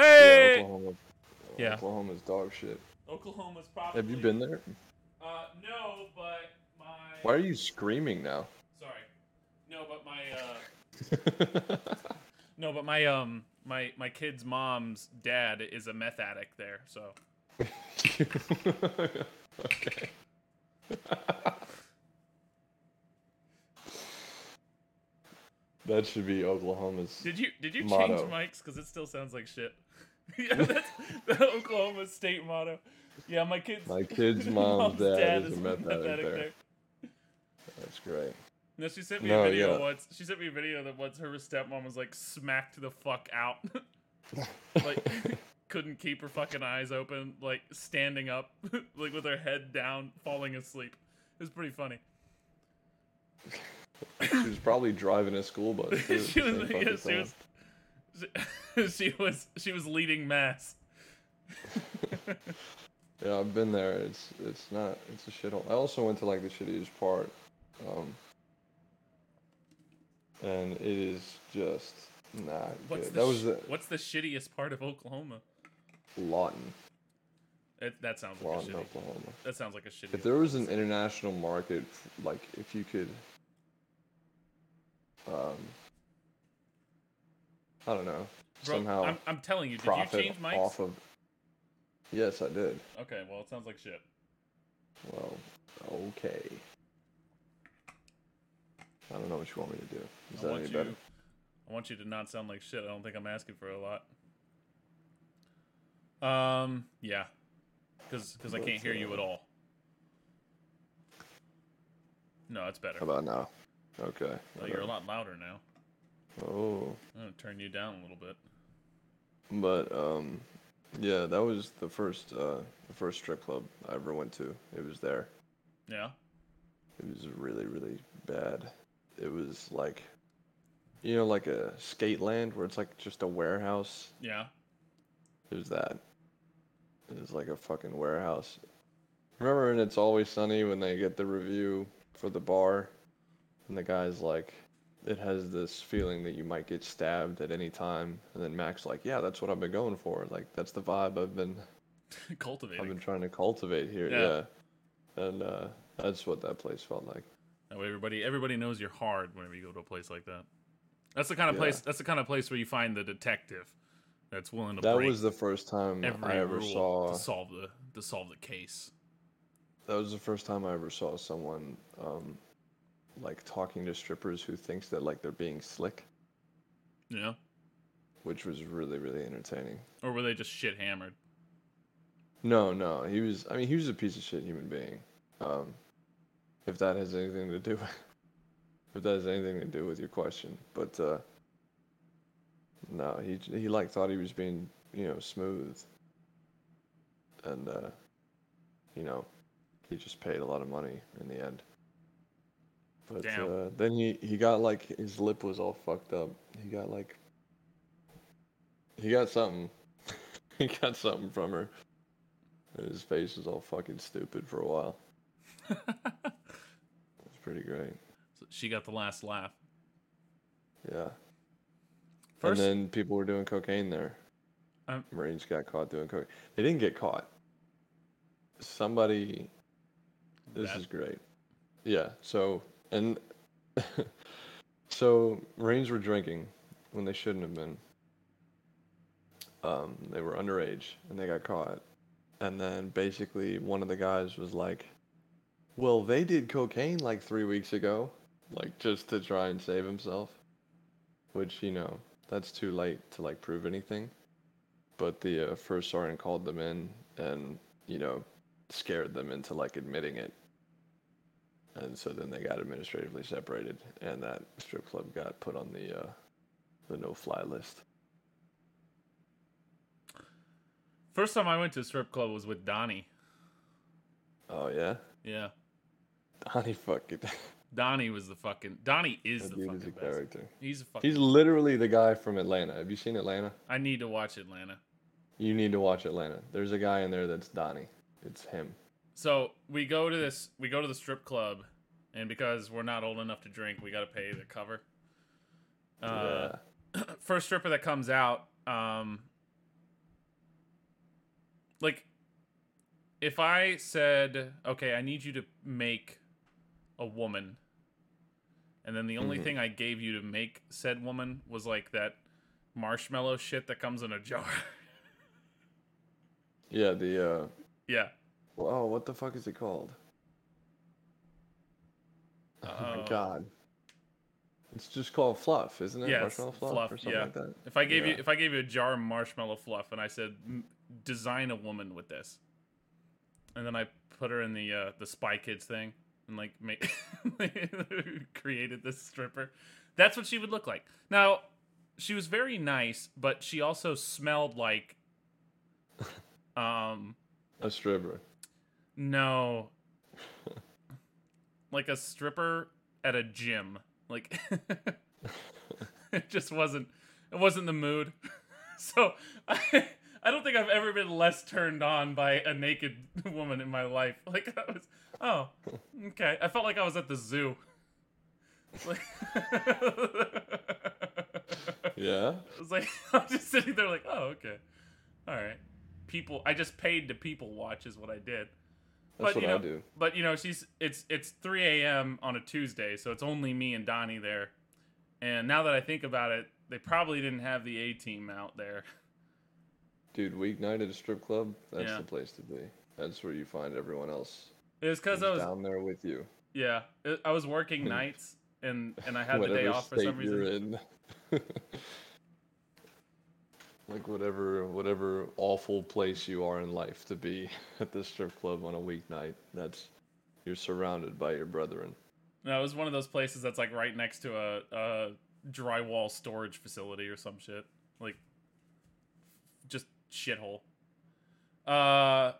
Hey. Yeah, Oklahoma. Yeah. Oklahoma's dog shit. Oklahoma's probably. Have you been there? Uh, no, but my. Why are you screaming now? Sorry. No, but my. Uh, no, but my um my my kid's mom's dad is a meth addict there, so. okay. that should be Oklahoma's. Did you did you Motto. change mics because it still sounds like shit? yeah, that's the Oklahoma state motto. Yeah, my kid's My kid's mom's dad is a meth addict there. That's great. No, she sent me No, a video yeah. once. She sent me a video that once her stepmom was like smacked the fuck out, like couldn't keep her fucking eyes open, like standing up, like with her head down, falling asleep. It was pretty funny. She was probably driving a school bus. too, she was, yeah, she was, she, she was, she was leading mass. Yeah, I've been there. It's it's not. It's a shithole. I also went to like the shittiest part, um, and it is just not What's good. the That was the what's the shittiest part of Oklahoma? Lawton, It, that sounds like a Lawton, shitty. Oklahoma. That sounds like a shitty. If there was an international market, like if you could, um, I don't know, Bro, somehow I'm, I'm telling you, did you change mics? off of. Yes, I did. Okay, well, it sounds like shit. Well, okay. I don't know what you want me to do. Is I that any you, better? I want you to not sound like shit. I don't think I'm asking for a lot. Um, yeah, because I can't hear you uh, at all. No, it's better. How about now? Okay. Oh, you're a lot louder now. Oh, I'm gonna turn you down a little bit. but um, yeah, that was the first uh the first strip club I ever went to. It was there. Yeah. It was really really bad. It was like, you know, like a skate land where it's like just a warehouse. Yeah. It was that. It was like a fucking warehouse. Remember in It's Always Sunny when they get the review for the bar, and the guy's like, it has this feeling that you might get stabbed at any time, and then Mac's like, yeah, that's what I've been going for. Like that's the vibe I've been Cultivating. I've been trying to cultivate here. Yeah. Yeah, and uh, that's what that place felt like. That way, everybody everybody knows you're hard whenever you go to a place like that. That's the kind of Yeah. place. That's the kind of place where you find the detective that's willing to That was the first time I ever saw. to solve the to solve the case. That was the first time I ever saw someone um, like talking to strippers who thinks that like they're being slick, know, which was really really entertaining. or were they just shit hammered? No, no, he was. I mean, he was a piece of shit human being. Um, if that has anything to do, if that has anything to do with your question, but uh, no, he he like thought he was being you know smooth, and uh, you know, he just paid a lot of money in the end. But Damn. uh, then he he got like his lip was all fucked up. He got like he got something. he got something from her. And his face was all fucking stupid for a while. It's pretty great. So she got the last laugh. Yeah. First, and then people were doing cocaine there. Um, Marines got caught doing cocaine. They didn't get caught. Somebody. This That- is great. Yeah. So and so Marines were drinking when they shouldn't have been. Um, they were underage and they got caught. And then basically one of the guys was like, "Well, they did cocaine like three weeks ago," like just to try and save himself. Which you know, that's too late to like prove anything. But the uh, first sergeant called them in and you know scared them into like admitting it. And so then they got administratively separated, and that strip club got put on the uh, the no-fly list. first time I went to a strip club was with Donnie. Oh yeah, Yeah, Donnie fucking. Donnie was the fucking. Donnie is that the fucking is a best. character. He's a fucking. He's literally the guy from Atlanta. Have you seen Atlanta? I need to watch Atlanta. You need to watch Atlanta. There's a guy in there that's Donnie. It's him. So we go to this. We go to the strip club, and because we're not old enough to drink, we got to pay the cover. Uh, yeah. first stripper that comes out, um, like if I said, "Okay, I need you to make a woman," and then the only Mhm. thing I gave you to make said woman was like that marshmallow shit that comes in a jar. Yeah, the uh yeah. Oh, what the fuck is it called? Oh Uh, my god. It's just called fluff, isn't it? Yeah, Marshmallow fluff, fluff, or something yeah. like that. If I gave you if I gave you a jar of marshmallow fluff and I said design a woman with this, and then I put her in the uh, the Spy Kids thing and like make created this stripper, that's what she would look like. Now, she was very nice, but she also smelled like um A stripper. No. Like a stripper at a gym. Like it just wasn't it wasn't the mood. So I, I don't think i've ever been less turned on by a naked woman in my life. Like i was oh okay. I felt like i was at the zoo. Like Yeah. it was like i'm just sitting there like oh okay. All right. People i just paid to people watch is what i did That's But, what you know, I do. but you know, she's it's it's 3 a.m. on a Tuesday, so it's only me and Donnie there. And now that I think about it, they probably didn't have the A team out there. Dude, weeknight at a strip club, that's Yeah. the place to be. That's where you find everyone else. It was because I was down there with you. yeah, it, I was working nights and and I had the day off for some reason. like whatever whatever awful place you are in life to be at the strip club on a weeknight. That's you're surrounded by your brethren. No, it was one of those places that's like right next to a, a drywall storage facility or some shit. Like, just shithole. Uh,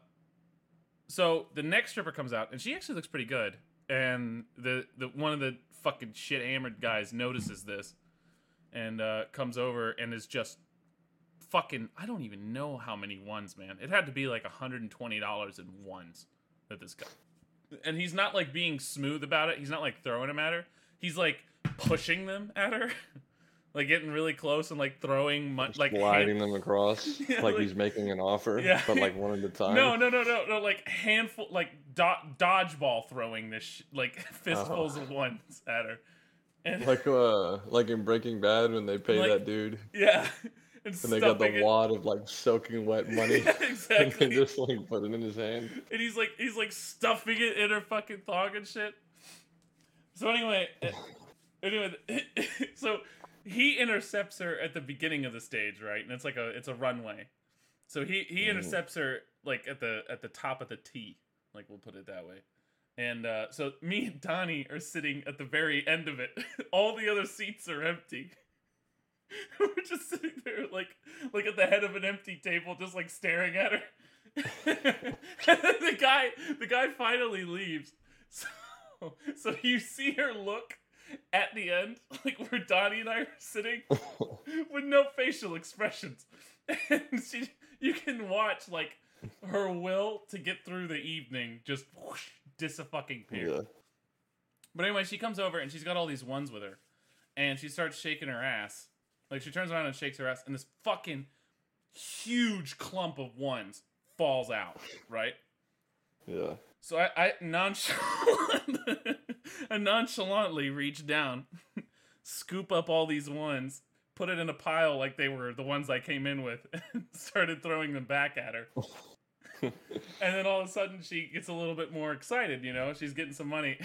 so the next stripper comes out, and she actually looks pretty good. And the, the one of the fucking shit hammered guys notices this, and uh, comes over and is just fucking. I don't even know how many ones, man. It had to be like hundred and twenty dollars in ones that this guy and he's not like being smooth about it. He's not like throwing them at her. He's like pushing them at her, like getting really close and like throwing mu- Just like gliding hand- them across Yeah, like, like- he's making an offer, Yeah. but like one at a time. No, no, no, no, no. Like handful, like do- dodgeball throwing this, sh- like fistfuls of ones at her, and Like uh like in Breaking Bad when they pay Like, that dude yeah, and, and they got the it- wad of like soaking wet money Yeah, and exactly. they just like put it in his hand. and he's like he's like stuffing it in her fucking thong and shit. So anyway, eh, anyway, so he intercepts her at the beginning of the stage, right? And it's like a it's a runway. So he he Mhm. intercepts her like at the at the top of the T, like we'll put it that way. And uh, so me and Donnie are sitting at the very end of it. All the other seats are empty. We're just sitting there like like at the head of an empty table, just like staring at her. the guy the guy finally leaves. So so you see her look at the end, like where Donnie and I are sitting with no facial expressions. And she you can watch like her will to get through the evening just whoosh, fucking appear. Yeah. But anyway, she comes over and she's got all these ones with her. And she starts shaking her ass. Like she turns around and shakes her ass, and this fucking huge clump of ones falls out, right? Yeah. So I, I nonchalant, I nonchalantly reach down, scoop up all these ones, put it in a pile like they were the ones I came in with, and started throwing them back at her. and then all of a sudden she gets a little bit more excited, you know, she's getting some money.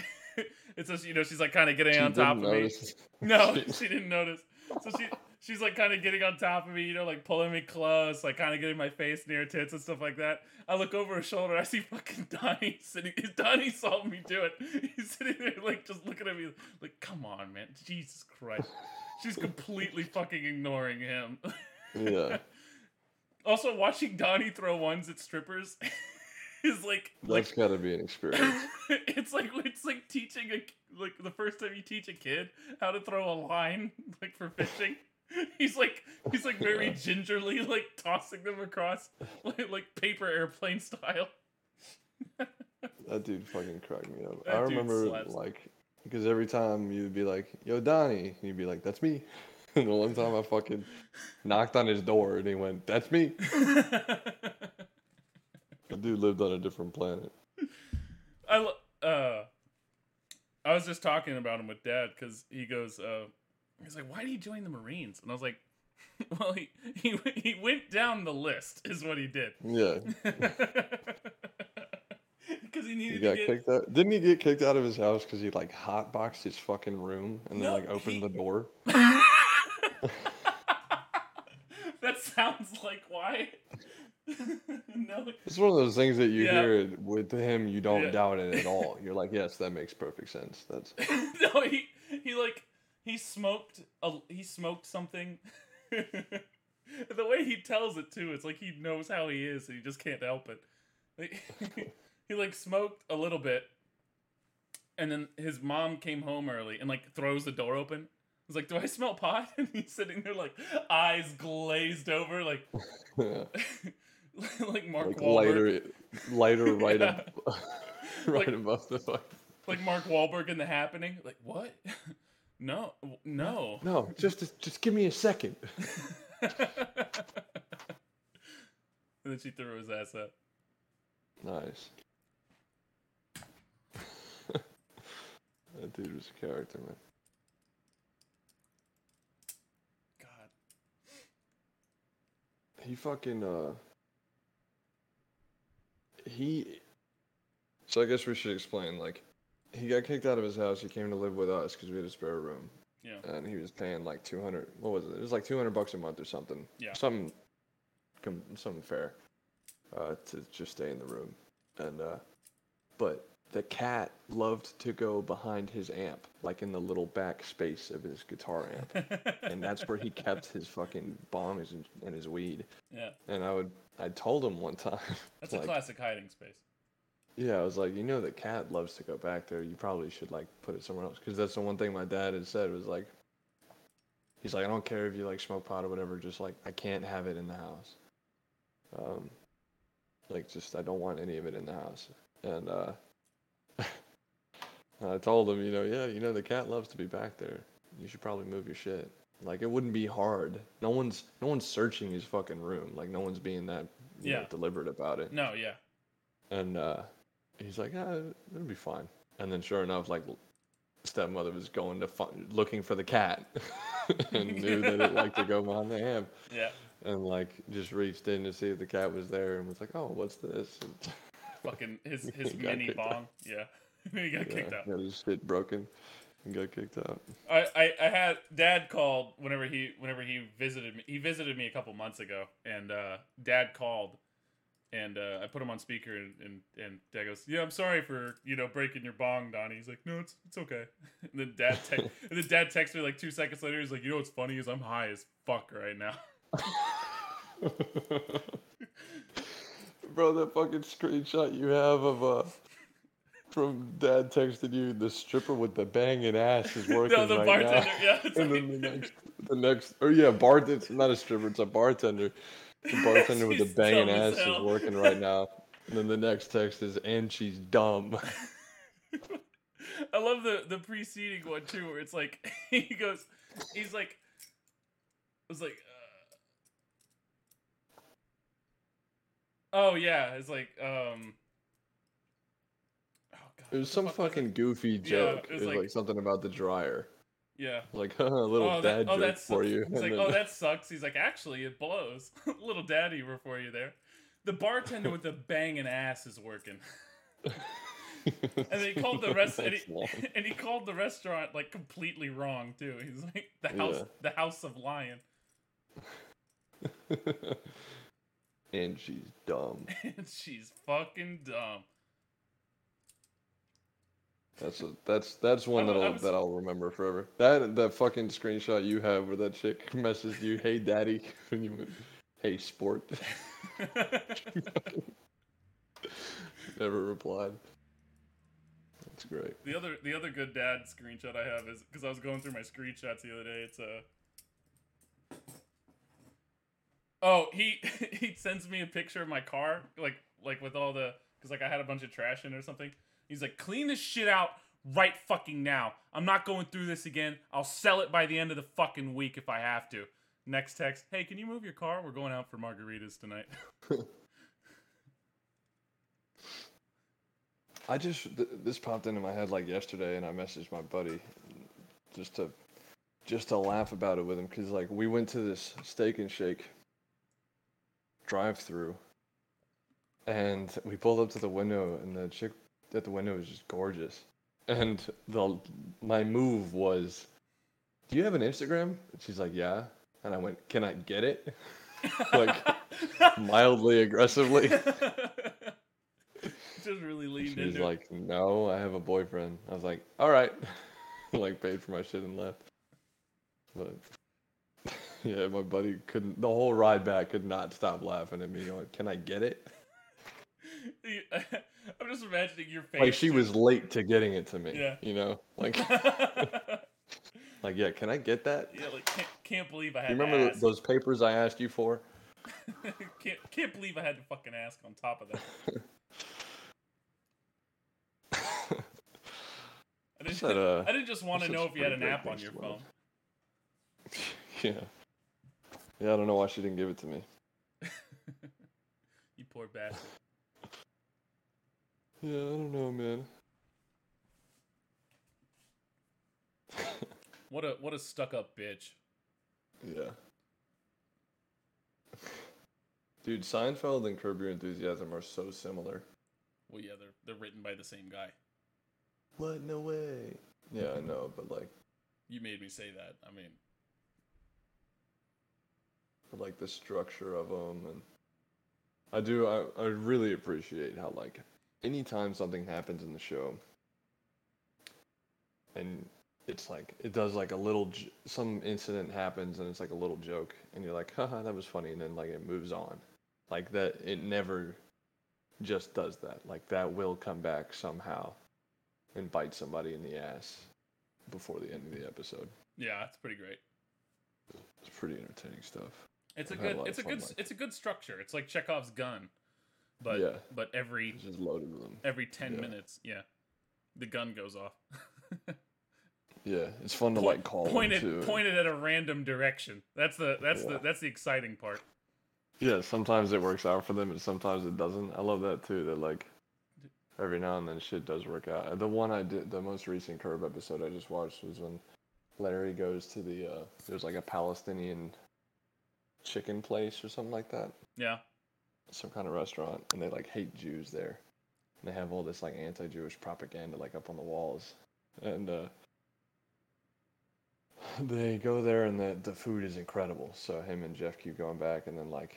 it's just, you know, she's like kind of getting She on top of me. No, she didn't notice. So she she's like kind of getting on top of me, you know, like pulling me close, like kind of getting my face near tits and stuff like that. I look over her shoulder, I see fucking Donnie sitting. Donnie saw me do it. He's sitting there like just looking at me, like, come on, man, Jesus Christ. She's completely fucking ignoring him. Yeah. Also, watching Donnie throw ones at strippers is like like That's gotta be an experience. it's like it's like teaching a like the first time you teach a kid how to throw a line like for fishing. He's like he's like very gingerly like tossing them across like, like paper airplane style. That dude fucking cracked me up. That I remember like because every time you'd be like, "Yo, Donnie," and you'd be like, "That's me." And the one time I fucking knocked on his door and he went, "That's me." The dude lived on a different planet. I uh, I was just talking about him with Dad because he goes, uh, he's like, "Why did he join the Marines?" And I was like, "Well, he he he went down the list, is what he did." Yeah, Because he needed he got to get. kicked out. Didn't he get kicked out of his house because he like hotboxed his fucking room and then No, like opened he- the door? that sounds like why. no, It's one of those things that you Yeah. hear it with him, you don't Yeah. doubt it at all. You're like, yes, that makes perfect sense. That's no, he he like he smoked a he smoked something. the way he tells it too, it's like he knows how he is and he just can't help it. Like, he like smoked a little bit, and then his mom came home early and like throws the door open. I was like, "Do I smell pot?" And he's sitting there like eyes glazed over, like like Mark like Wahlberg, lighter, lighter right Yeah. up, right Like- above the fuck. like Mark Wahlberg in The Happening. Like what? No, no. No, just just give me a second. and then she threw his ass up. Nice. that dude was a character, man. God. He fucking uh he So I guess we should explain like he got kicked out of his house. He came to live with us cuz we had a spare room Yeah. and he was paying like 200 what was it? It was like 200 bucks a month or something. Yeah. Something com- something fair uh to just stay in the room. And uh but the cat loved to go behind his amp, like in the little back space of his guitar amp. and that's where he kept his fucking bongs and, and his weed. yeah. And I would, I told him one time, That's a classic hiding space. Yeah, I was like, you know, the cat loves to go back there. You probably should like put it somewhere else, because that's the one thing my dad had said was like, he's like, I don't care if you like smoke pot or whatever, just like I can't have it in the house. Um, like just I don't want any of it in the house. And uh, I told him, you know, yeah, you know, the cat loves to be back there. You should probably move your shit. Like it wouldn't be hard. No one's no one's searching his fucking room. Like no one's being that you know, Yeah. deliberate about it. No, yeah. And uh, he's like, ah, it'll be fine. And then sure enough, like stepmother was going to find, looking for the cat and knew that it liked to go behind the ham. Yeah. and like just reached in to see if the cat was there and was like, oh, what's this? And, Fucking his his mini kicked out. bong. Yeah. he got kicked out. Got his shit broken and got kicked out. I, I, I had dad called whenever he whenever he visited me he visited me a couple months ago and uh, dad called and uh, I put him on speaker and, and, and dad goes yeah I'm sorry for you know breaking your bong Donnie he's like no it's it's okay and then dad te- and then dad texts me like two seconds later he's like you know what's funny is I'm high as fuck right now Bro, that fucking screenshot you have of uh from dad texting you the stripper with the banging ass is working no the right bartender now. yeah And like- then the next, the next, or yeah, bart. It's not a stripper. It's a bartender. The bartender with the banging ass is working right now. And then the next text is, and she's dumb. I love the the preceding one too, where it's like he goes, he's like, it was like, uh, oh yeah, it's like, um, oh god, It was some fuck was it? fucking goofy joke. it it was was like- like, something about the dryer. Yeah. Like a little oh, dad that, oh, joke for you. He's and like, then- oh, that sucks. He's like, actually, it blows. little daddy were for you there. The bartender with the banging ass is working. And he called the rest, and he, and he called the restaurant like completely wrong too. He's like the house, Yeah. the House of Lion, and she's dumb. and she's fucking dumb. That's a, that's that's one I wa- I that I'll that I'll remember forever. That that fucking screenshot you have where that chick messaged you, "Hey, daddy," when you went, "Hey, sport," never replied. That's great. the other, the other good dad screenshot I have is because I was going through my screenshots the other day. It's a. Oh, he he sends me a picture of my car, like like with all the because like I had a bunch of trash in it or something. He's like, clean this shit out right fucking now. I'm not going through this again. I'll sell it by the end of the fucking week if I have to. Next text, hey, can you move your car? We're going out for margaritas tonight. I just th- this popped into my head like yesterday, and I messaged my buddy just to just to laugh about it with him because like we went to this steak and shake drive through, and we pulled up to the window, and the chick at the window was just gorgeous, and the my move was, "Do you have an Instagram?" And she's like, "Yeah," and I went, "Can I get it?" like mildly aggressively. Just really leaned She's into it. like, "No, I have a boyfriend." I was like, "All right," like paid for my shit and left. But yeah, my buddy couldn't. The whole ride back could not stop laughing at me. Going, "Can I get it?" You- just imagining your face. Like she was late to getting it to me. Yeah. You know, like, yeah, like yeah, can I get that? Yeah. like can't, can't believe I had remember to th- ask. those papers I asked you for? can't can't believe I had to fucking ask on top of that. I didn't, Said, uh, I didn't just want to know if you had an app on your phone. yeah. Yeah, I don't know why she didn't give it to me. You poor bastard. Yeah, I don't know, man. What a what a stuck up bitch. Yeah. Dude, Seinfeld and Curb Your Enthusiasm are so similar. Well, yeah, they're they're written by the same guy. What? No way. Yeah, I know, but like, You made me say that. I mean, but like the structure of them, and I do. I I really appreciate how like anytime something happens in the show, and it's like it does like a little j- some incident happens and it's like a little joke, and you're like, haha, that was funny, and then like it moves on, like that. It never just does that. Like that will come back somehow and bite somebody in the ass before the end of the episode. yeah, it's pretty great. It's pretty entertaining stuff. It's a I've a good it's a good like it's a good structure. It's like Chekhov's gun, but Yeah. but every It's just loaded with them. every ten Yeah. minutes, yeah, the gun goes off. Yeah, it's fun to Point- like call them pointed too. pointed at a random direction. That's the that's Yeah. the that's the exciting part. Yeah, sometimes it works out for them, and sometimes it doesn't. I love that too. That like every now and then shit does work out. The one I did, the most recent Curb episode I just watched was when Larry goes to the uh, there's like a Palestinian chicken place or something like that, Yeah, some kind of restaurant, and they like hate Jews there. And they have all this like anti-Jewish propaganda like up on the walls, and uh, they go there and the the food is incredible. So him and Jeff keep going back, and then like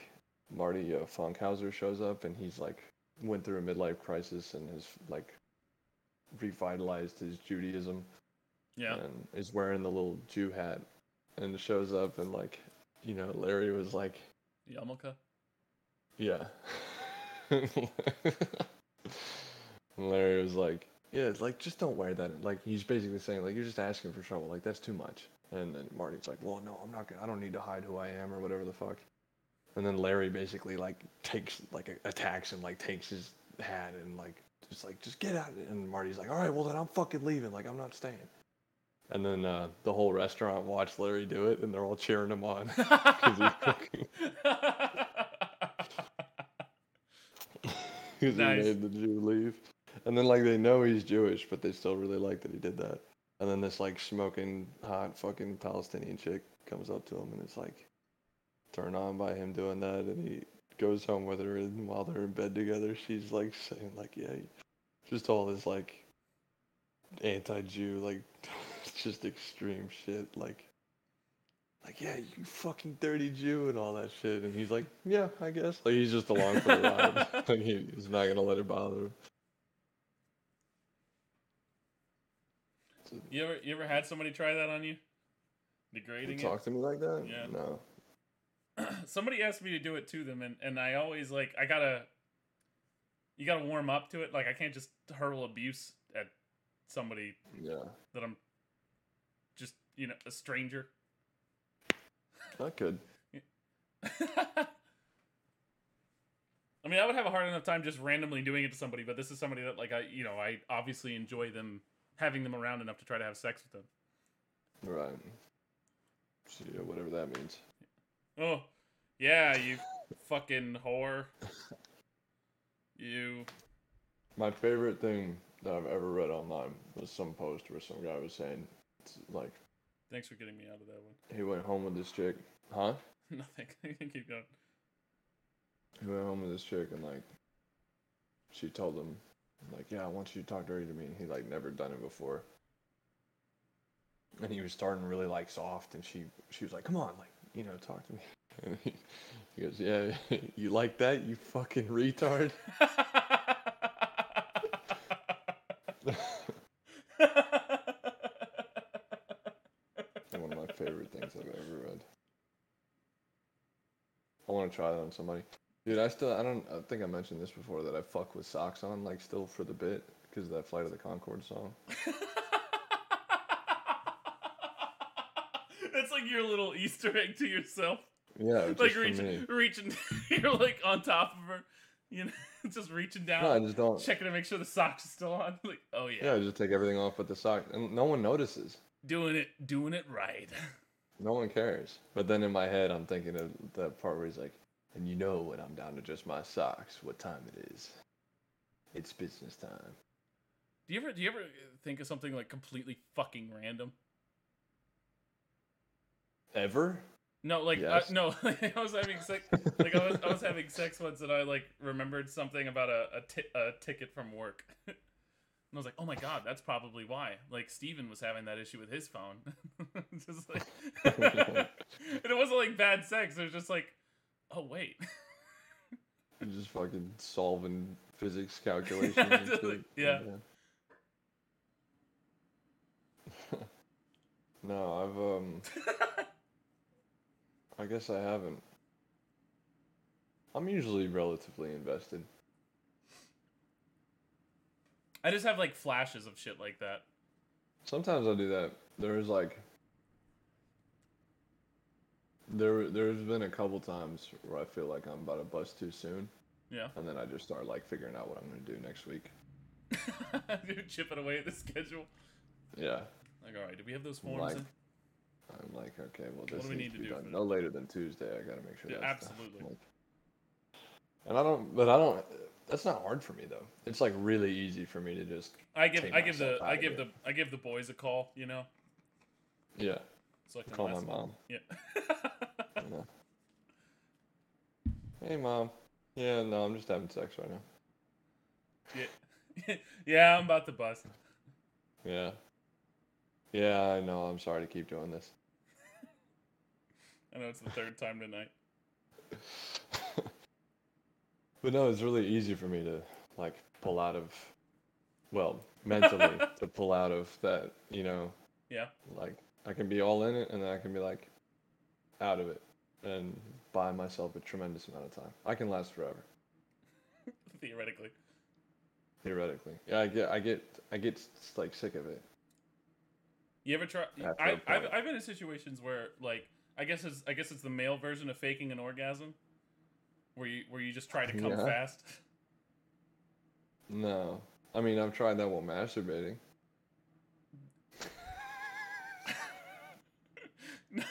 Marty uh, Funkhouser shows up, and he's like went through a midlife crisis and has like revitalized his Judaism yeah. and is wearing the little Jew hat, and shows up and like you know Larry was like Yarmulke. Yeah. Larry was like, "Yeah, it's like just don't wear that." Like he's basically saying, like you're just asking for trouble. Like that's too much. And then Marty's like, "Well, no, I'm not. Gonna, I don't need to hide who I am or whatever the fuck." And then Larry basically like takes like attacks him, like takes his hat and like just like just get out. And Marty's like, "All right, well then I'm fucking leaving. Like I'm not staying." And then uh, the whole restaurant watched Larry do it, and they're all cheering him on. 'Cause he fucking- because Nice. he made the Jew leave. And then like they know he's Jewish, but they still really like that he did that. And then this like smoking hot fucking Palestinian chick comes up to him and it's like turned on by him doing that and he goes home with her and while they're in bed together she's like saying like yeah just all this like anti-Jew like just extreme shit like like yeah you fucking dirty Jew and all that shit. And he's like yeah I guess. Like he's just along for the ride. Like he, he's not gonna let it bother him. You ever you ever had somebody try that on you? You Degrading it. talk to me like that? Yeah. no. Somebody asked me to do it to them and, and i always like i gotta you gotta warm up to it. Like i can't just hurl abuse at somebody yeah. that i'm just you know a stranger not good i mean i would have a hard enough time just randomly doing it to somebody but this is somebody that like i you know i obviously enjoy them having them around enough to try to have sex with them. Right. So yeah whatever that means. Oh yeah you fucking whore. You. My favorite thing that I've ever read online was some post where some guy was saying, it's like, Thanks for getting me out of that one. he went home with this chick, huh? Nothing. I can keep going. He went home with this chick and like, she told him, like, yeah, I want you to talk dirty to me. and He like never done it before. And he was starting really like soft, and she she was like, come on, like, you know, talk to me. And he, he goes, yeah, you like that, you fucking retard. One of my favorite things I've ever read. I want to try that on somebody. Dude, I still, I don't, I think I mentioned this before that I fuck with socks on, like, still for the bit, because of that Flight of the Conchords song. That's like your little Easter egg to yourself. Yeah, like reaching, reaching, you're like on top of her, you know, just reaching down, No, I just don't. checking to make sure the socks are still on. Like, oh yeah, Yeah, I just take everything off but the socks, and no one notices. doing it, doing it right. No one cares. But then in my head, I'm thinking of that part where he's like, and you know when I'm down to just my socks, what time it is. It's business time. Do you ever, do you ever think of something like completely fucking random? Ever? No, like Yes. uh, no, like, I was having sex. Like I was, I was having sex once, and I like remembered something about a a, a ticket from work, and I was like, "Oh my god, that's probably why." Like Steven was having that issue with his phone, just like, and it wasn't like bad sex. It was just like, "Oh wait, You're just fucking solving physics calculations Just shit. like- yeah. no, I've um I guess I haven't. I'm usually relatively invested. I just have like flashes of shit like that." Sometimes I do that. There's like there there's been a couple times where I feel like I'm about to bust too soon, Yeah, and then I just start like figuring out what I'm gonna do next week. Dude, chipping away at the schedule. Yeah. Like, all right, do we have those forms? Like, in? I'm like, okay, well, this do we needs need to be do done no later than Tuesday. I gotta make sure Yeah, absolutely. Like- and I don't, but I don't. That's not hard for me though. It's like really easy for me to just, I give, I give the, I give it. the, I give the boys a call. You know, yeah, so I can call my mom. Yeah. know. Hey, mom. Yeah, no, I'm just having sex right now. yeah. yeah, I'm about to bust. Yeah. Yeah, I know. I'm sorry to keep doing this. I know it's the third time tonight. But no, it's really easy for me to like pull out of, well, mentally to pull out of that. You know, Yeah. like I can be all in it, and then I can be like out of it, and buy myself a tremendous amount of time. I can last forever, Theoretically. theoretically. Yeah, I get, I get, I get like sick of it. You ever try? I, I've. I've been in situations where, like, I guess it's, I guess it's the male version of faking an orgasm, where you, where you just trying to come Yeah. fast. No, I mean I've tried that while masturbating. no,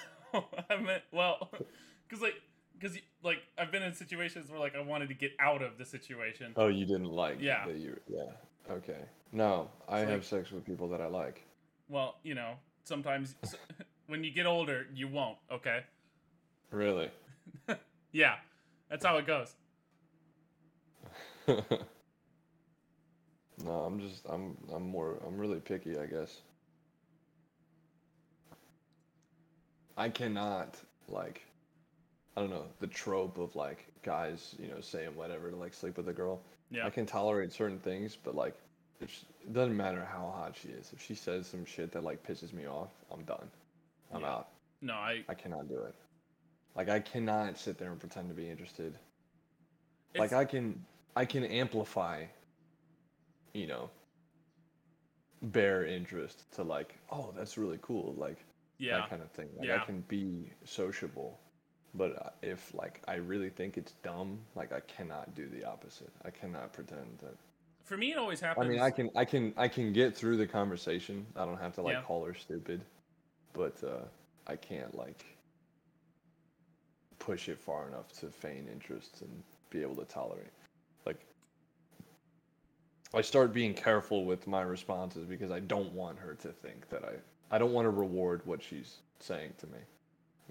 I meant well, because like, because like I've been in situations where like I wanted to get out of the situation. Oh, you didn't like? Yeah. That you, yeah. Okay. No, I It's have sex with people that I like. Well, you know, sometimes when you get older, you won't. Okay. Really. Yeah, that's how it goes. no, I'm just I'm I'm more I'm really picky, I guess. I cannot like I don't know, the trope of like guys, you know, saying whatever to like sleep with a girl. Yeah. I can tolerate certain things, but like if sh it doesn't matter how hot she is. If she says some shit that like pisses me off, I'm done. I'm Yeah. out. No, I. I cannot do it. Like I cannot sit there and pretend to be interested. It's, like I can I can amplify you know bare interest to like oh that's really cool like yeah. that kind of thing like Yeah. I can be sociable but uh, if like I really think it's dumb like I cannot do the opposite I cannot pretend that For me, it always happens. I mean I can I can I can get through the conversation I don't have to like Yeah. call her stupid but uh I can't like push it far enough to feign interest and be able to tolerate like I start being careful with my responses because I don't want her to think that I I don't want to reward what she's saying to me.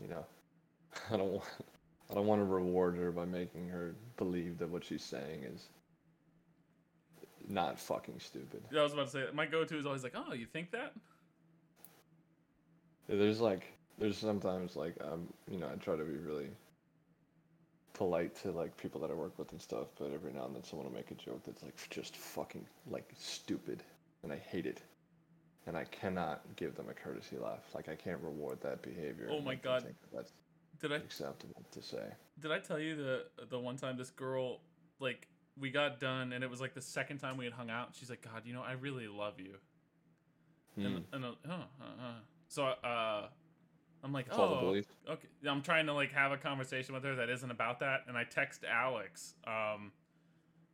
You know, I don't want I don't want to reward her by making her believe that what she's saying is not fucking stupid. I was about to say my go-to is always like, "Oh, you think that?" There's like there's sometimes like um you know I try to be really polite to like people that I work with and stuff, but every now and then someone will make a joke that's like just fucking like stupid, and I hate it, and I cannot give them a courtesy laugh. Like I can't reward that behavior. Oh my God. that's Did I acceptable to say. did I tell you the the one time this girl like we got done and it was like the second time we had hung out. She's like, "God, you know, I really love you." Hmm. And, and uh, uh, uh. so uh, I'm like, "Oh, okay." I'm trying to like have a conversation with her that isn't about that, and I text Alex, um,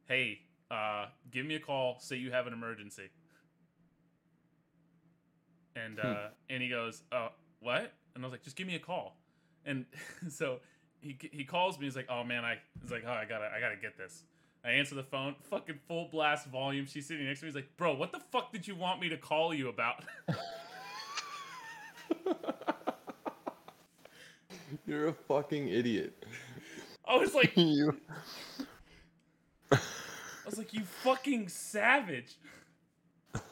"Hey, uh, give me a call. Say you have an emergency." And Hmm. uh, and he goes, "Uh, what?" And I was like, "Just give me a call." And so he he calls me. He's like, "Oh man, I." He's like, "Oh, I gotta I gotta get this." I answer the phone, fucking full blast volume. She's sitting next to me. He's like, "Bro, what the fuck did you want me to call you about?" You're a fucking idiot. I was like, you. I was like, "You fucking savage."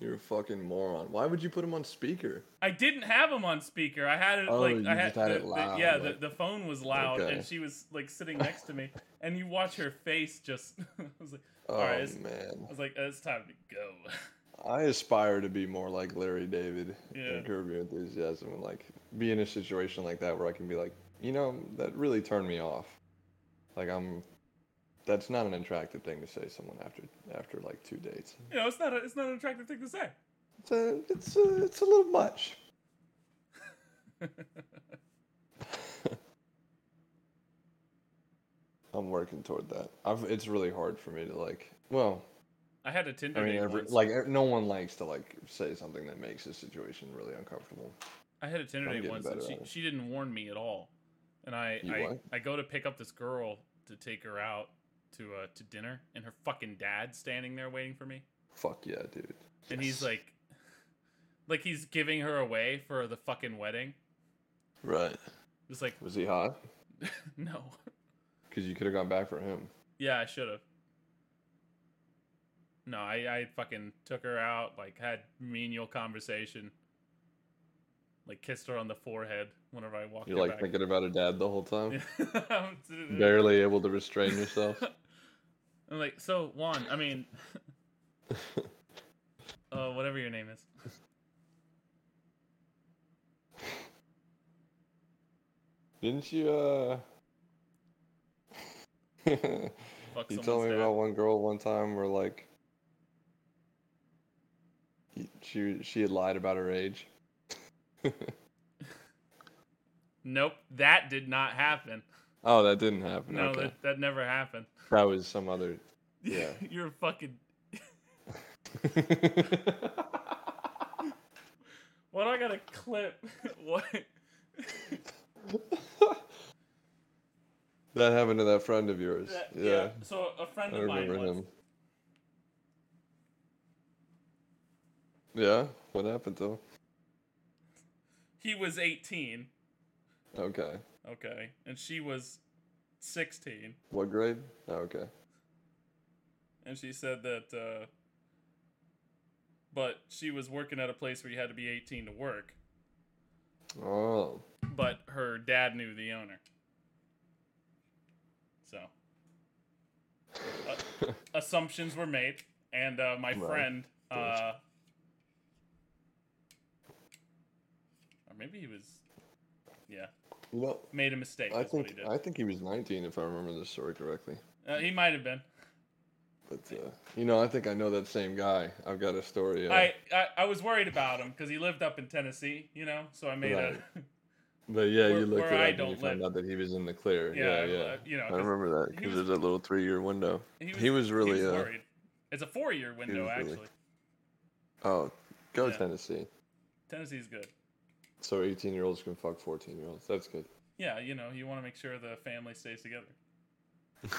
You're a fucking moron. Why would you put him on speaker? I didn't have him on speaker. I had it Oh, like I had, had the, it the- loud, yeah, like- the, the phone was loud Okay. and she was like sitting next to me and you watch her face just I was like Oh All right, it's- man. I was like it's time to go. I aspire to be more like Larry David Yeah. and Curb Your Enthusiasm and like be in a situation like that where I can be like, you know, that really turned me off. Like I'm that's not an attractive thing to say to someone after after like two dates. You know, it's not a, it's not an attractive thing to say. It's a it's a, it's a little much. I'm working toward that. I've it's really hard for me to like well, I had a Tinder I mean date every, once. like no one likes to like say something that makes a situation really uncomfortable. I had a Tinder date once and she, she didn't warn me at all. And I You I, what? I go to pick up this girl to take her out to uh to dinner and her fucking dad's standing there waiting for me. Fuck yeah, dude. And he's like like he's giving her away for the fucking wedding. Right. Just like Was he hot? no. Because you could have gone back for him. Yeah, I should have. No, I, I fucking took her out, like had menial conversation. Like kissed her on the forehead whenever I walked You're like back. thinking about her dad the whole time. Barely able to restrain yourself. I'm like, so Juan, I mean uh whatever your name is. Didn't you uh You told me dad. about one girl one time where like she she had lied about her age. Nope, that did not happen. Oh, that didn't happen. No, okay. that, that never happened. That was some other Yeah. You're fucking what I got a clip? what That happened to that friend of yours. That- yeah. So a friend I of mine remember him. Yeah? What happened to him? he was 18, Okay. okay, and she was 16, What grade? Oh, okay. and she said that, uh, but she was working at a place where you had to be 18 to work, Oh. but her dad knew the owner. So uh, assumptions were made, and uh, my Right. friend, uh, Gotcha. or maybe he was, yeah, know, made a mistake. I That's what he think did. I think he was 19 if I remember this story correctly. Uh, he might have been. But uh, you know, I think I know that same guy. I've got a story. Uh, I, I I was worried about him because he lived up in Tennessee, you know. So I made Right. a but yeah, where- you looked at it up and don't you found live. out that he was in the clear. yeah, Yeah, I- yeah. uh, you know. I remember that because there's that little three-year window. He was, he was really, he was uh, worried. It's a four-year window was really- actually. Oh, go Yeah. Tennessee. Tennessee's good. So 18-year-olds can fuck 14-year-olds. That's good. Yeah, you know, you want to make sure the family stays together.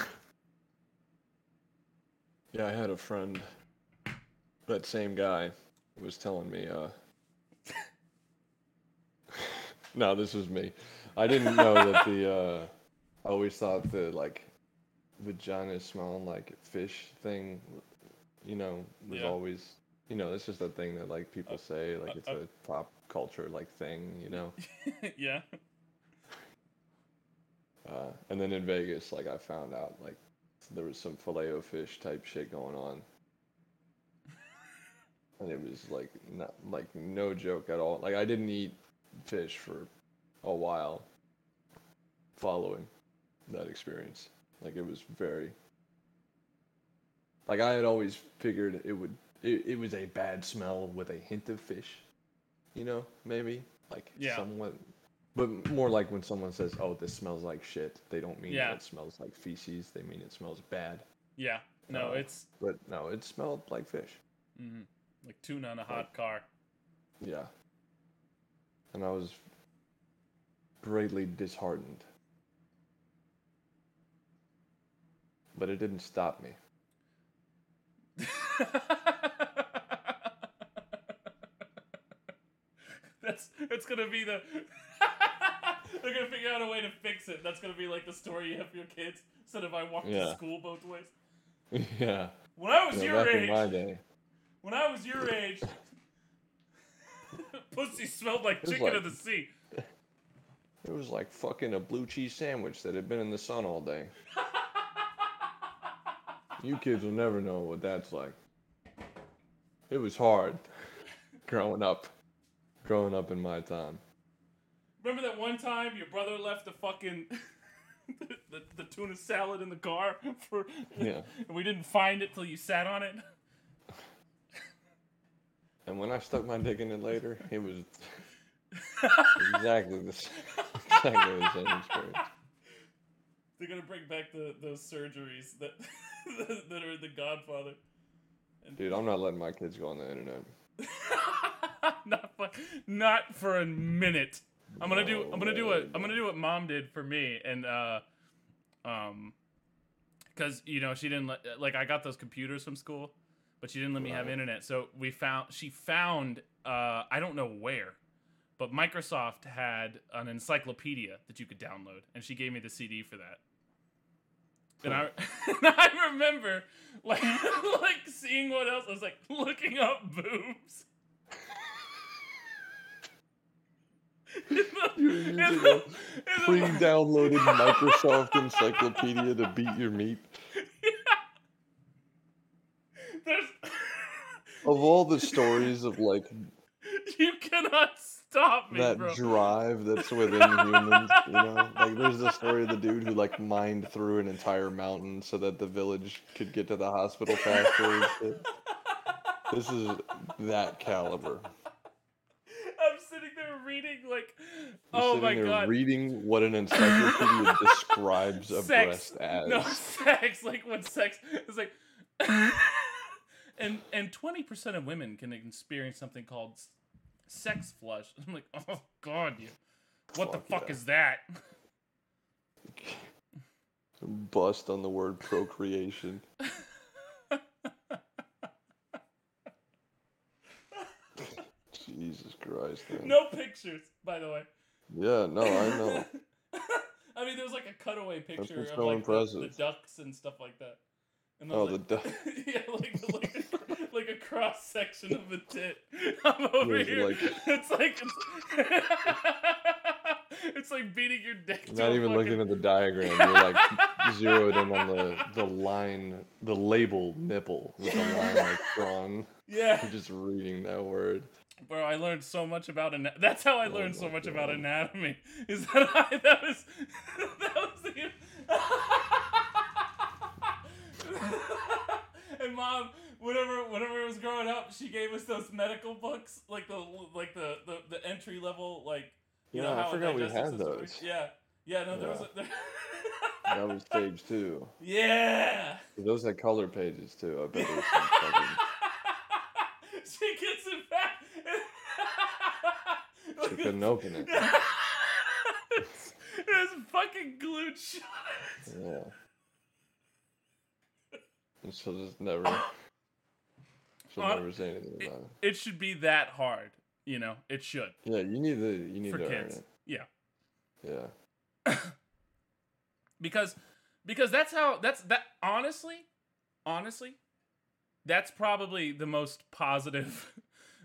Yeah, I had a friend. That same guy was telling me. uh No, this was me. I didn't know that the. uh I always thought the like vagina smelling like fish thing, you know, was Yeah. always. You know, it's just a thing that like people say, like uh, it's uh, a pop culture like thing, you know. yeah. Uh, and then in Vegas, like I found out like there was some filet o fish type shit going on, and it was like not like no joke at all. Like I didn't eat fish for a while following that experience. Like it was very like I had always figured it would it, it was a bad smell with a hint of fish, you know, maybe like Yeah. somewhat but more like when someone says, "Oh, this smells like shit," they don't mean Yeah. it smells like feces. They mean it smells bad. Yeah. No, Uh, it's But no, it smelled like fish. mhm, like tuna in a hot car. Yeah. And I was greatly disheartened. But it didn't stop me. That's that's gonna be the. They're gonna figure out a way to fix it. That's gonna be like the story you have for your kids. Instead of I walk to school both ways. yeah. When I was yeah your back in age, my day. when I was your age, pussy smelled like chicken like- of the sea. It was like fucking a blue cheese sandwich that had been in the sun all day. You kids will never know what that's like. It was hard growing up. Growing up in my time. Remember that one time your brother left the fucking the, the tuna salad in the car for Yeah. and we didn't find it till you sat on it. And when I stuck my dick in it later, it was exactly the, s- exactly the same experience. They're gonna bring back the those surgeries that that are in The Godfather. Dude, I'm not letting my kids go on the internet. not for, not for a minute. I'm gonna do. I'm gonna do what I'm gonna do what mom did for me, and uh, um, because you know she didn't let like I got those computers from school, but she didn't let me have internet. So we found she found uh I don't know where, but Microsoft had an encyclopedia that you could download, and she gave me the CD for that. And I, and I remember like like seeing what else I was like looking up boobs. In the- You're in using the- a in the- pre-downloaded Microsoft encyclopedia to beat your meat. There's Of all the stories of like you cannot stop me, that bro. drive that's within humans, you know? Like there's the story of the dude who like mined through an entire mountain so that the village could get to the hospital faster. This is that caliber. There reading like, oh my there god, reading what an encyclopedia describes a sex. breast as. No sex, like what sex is like. and and twenty percent of women can experience something called sex flush. I'm like, oh god, you. What the Fuck fuck yeah. is that? Bust on the word procreation. Jesus Christ, man. no pictures, by the way. Yeah, no, I know. I mean, there was like a cutaway picture what's of like the, the ducks and stuff like that. And Oh, was the like, duck. yeah, like like a, like a cross section of the tit. I'm over There's here. like- It's like it's, it's like beating your dick. to Not even fucking... looking at the diagram. You're like zeroed in on the the line, the label nipple with the line like drawn. Yeah, You're just reading that word. Bro, I learned so much about ana- That's how I Oh learned so oh my much about anatomy. Is that I that was that was the. and mom, whenever whenever I was growing up, she gave us those medical books, like the like the the, the entry level, like you know Yeah, I how a forgot we had those. works? Yeah, yeah. No, there was. A, That was stage two. yeah. Those had color pages too. I bet fucking. she gets. She couldn't open it. it's, it's fucking glued shut. Yeah. And she'll just never. She'll Uh, never say anything about it. It should be that hard, you know. It should Yeah, you need to. You need for to earn it. Yeah. Yeah. because because that's how that's that honestly honestly that's probably the most positive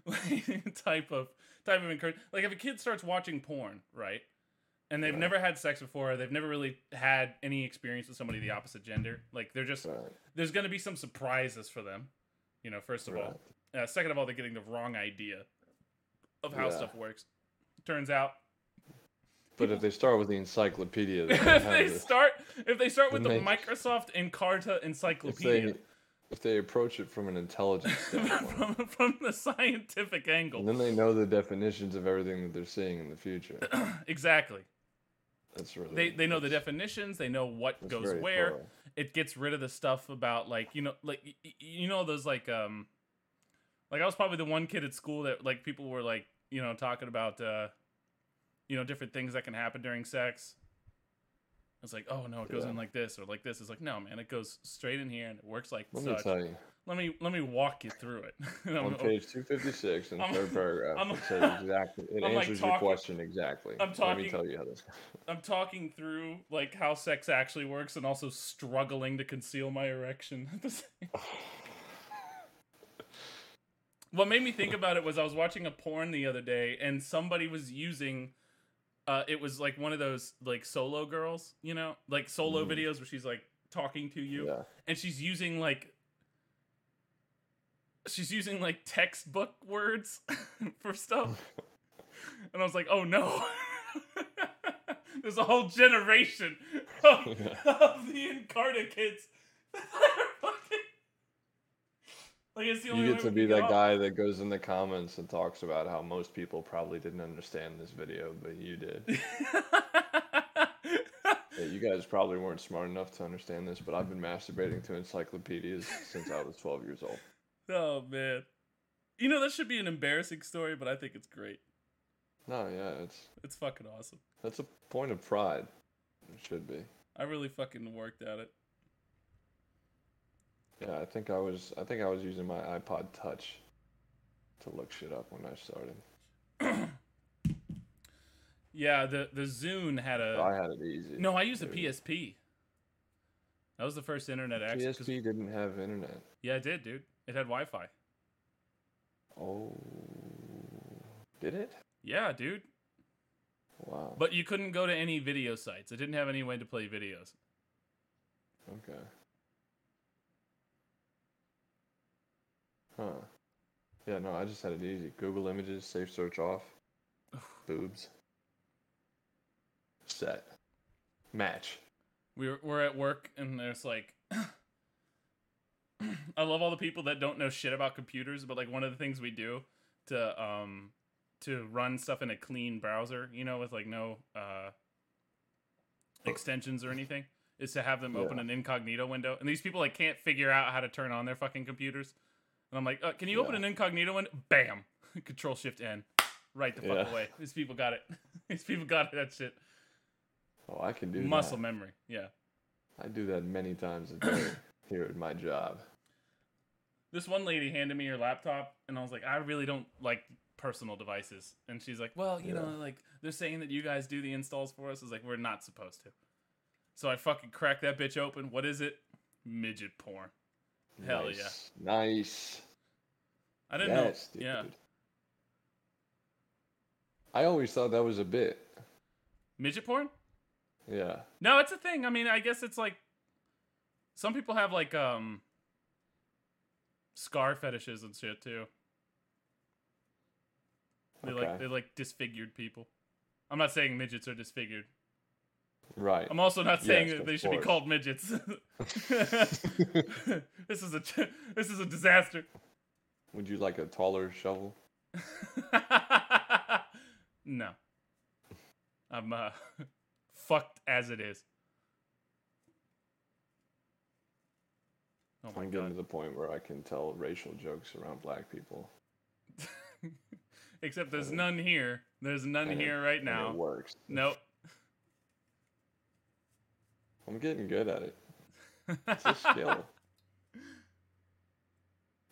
like, type of type of encouragement like if a kid starts watching porn right and they've Right. never had sex before they've never really had any experience with somebody of the opposite gender like they're just Right. there's going to be some surprises for them you know first of all uh, second of all they're getting the wrong idea of how Yeah. stuff works turns out But if they start with the encyclopedia, they if they start if they start with the Microsoft Encarta encyclopedia if they approach it from an intelligence standpoint, from, from the scientific and angle then they know the definitions of everything that they're seeing in the future. exactly. That's really they they know the definitions they know what goes where. thorough. it gets rid of the stuff about like you know like you know those like um like I was probably the one kid at school that like people were like you know talking about uh you know different things that can happen during sex it's like oh no it goes Yeah. in like this or like this it's like no man it goes straight in here and it works like Let me such tell you, let me let me walk you through it on page 256 in the third paragraph, I'm- it says exactly. It I'm, like, answers your question exactly. I'm Let talking- me tell you how this. I'm talking through like how sex actually works and also struggling to conceal my erection at the same What made me think about it was I was watching a porn the other day and somebody was using uh it was like one of those like solo girls, you know, like solo Mhm. videos where she's like talking to you Yeah. and she's using like she's using like textbook words for stuff. And I was like, "Oh no." There's a whole generation of, of the Encarta kids. that like it's the only You get to be that guy that goes in the comments and talks about how most people probably didn't understand this video, but you did. Yeah, you guys probably weren't smart enough to understand this, but I've been masturbating to encyclopedias since I was 12 years old. oh man. You know that should be an embarrassing story, but I think it's great. No, yeah, it's It's fucking awesome. that's a point of pride. It should be. I really fucking worked at it. Yeah, I think I was I think I was using my iPod Touch to look shit up when I started. Yeah, the the Zune had a I had it easy. No, I used a. PSP. That was the first internet access. PSP didn't have internet. Yeah, it did, dude. It had Wi-Fi. Oh, did it? Yeah, dude. Wow. But you couldn't go to any video sites. It didn't have any way to play videos. Okay. Huh. Yeah, no, I just had it easy. Google Images, safe search off, boobs. Set. Match. We were, we're at work and there's like I love all the people that don't know shit about computers, but like one of the things we do to um to run stuff in a clean browser, you know, with like no uh extensions or anything, is to have them open Yeah. an incognito window. And these people like can't figure out how to turn on their fucking computers. And I'm like, uh, can you open an incognito window? Bam. Control shift N. Right the fuck Yeah. away. These people got it. These people got it, that shit. Oh, I can do Muscle that. memory. Yeah. I do that many times a day here at my job. this one lady handed me her laptop and I was like, I really don't like personal devices. And she's like, Well, you know, like they're saying that you guys do the installs for us. I was like, We're not supposed to. So I fucking cracked that bitch open. What is it? Midget porn. Hell yeah. nice. Nice. I didn't yes, know. dude. Yeah. I always thought that was a bit. Midget porn? Yeah. No, it's a thing. I mean, I guess it's like some people have like um scar fetishes and shit too. They like Okay. they like disfigured people. I'm not saying midgets are disfigured. Right. I'm also not saying Yes, that they should be called midgets. this is a this is a disaster. Would you like a taller shovel? no. I'm uh fucked as it is. Oh I'm getting god. to the point where I can tell racial jokes around black people. Except there's none here. There's none here right now. It works. Nope. I'm getting good at it. It's a skill.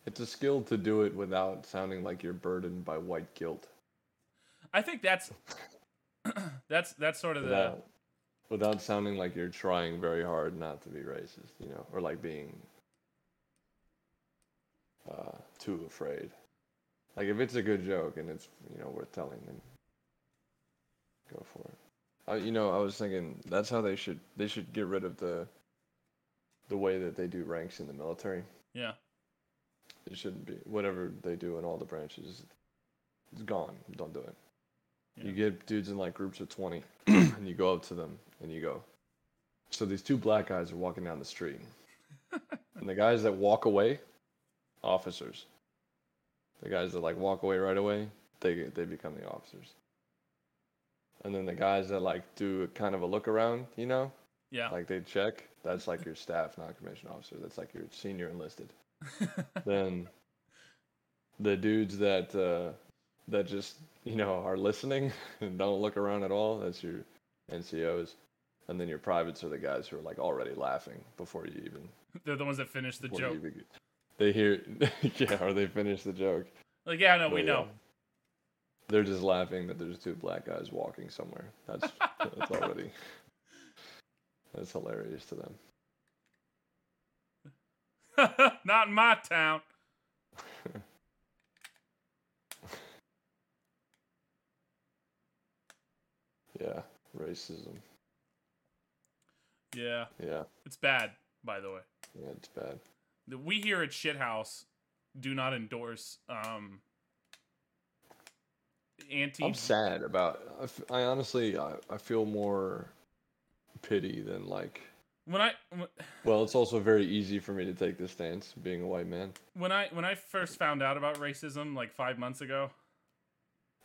It's a skill to do it without sounding like you're burdened by white guilt. I think that's that's that's sort of the Without, without sounding like you're trying very hard not to be racist, you know, or like being uh, too afraid. Like if it's a good joke and it's you know worth telling, then go for it. Uh, you know, I was thinking that's how they should they should get rid of the the way that they do ranks in the military. yeah. It shouldn't be whatever they do in all the branches. It's gone. Don't do it. You get dudes in like groups of twenty, and you go up to them and you go. So these two black guys are walking down the street, and the guys that walk away, officers. The guys that like walk away right away, they they become the officers. And then the guys that like do kind of a look around, you know, Yeah. like they check. That's like your staff, not commissioned officer. That's like your senior enlisted. then the dudes that uh, that just you know are listening and don't look around at all. That's your NCOs, and then your privates are the guys who are like already laughing before you even They're the ones that finish the joke. even They hear yeah, or they finish the joke. Like, yeah, no, we But, know. yeah, They're just laughing that there's two black guys walking somewhere. That's that's already that's hilarious to them. Not in my town. Yeah, racism. Yeah, Yeah, it's bad, by the way. yeah, it's bad. We here at Shithouse do not endorse um anti. I'm sad about. I, f- I honestly, I, I feel more pity than like. When I when- Well, it's also very easy for me to take this stance, being a white man. when I when I first found out about racism like five months ago,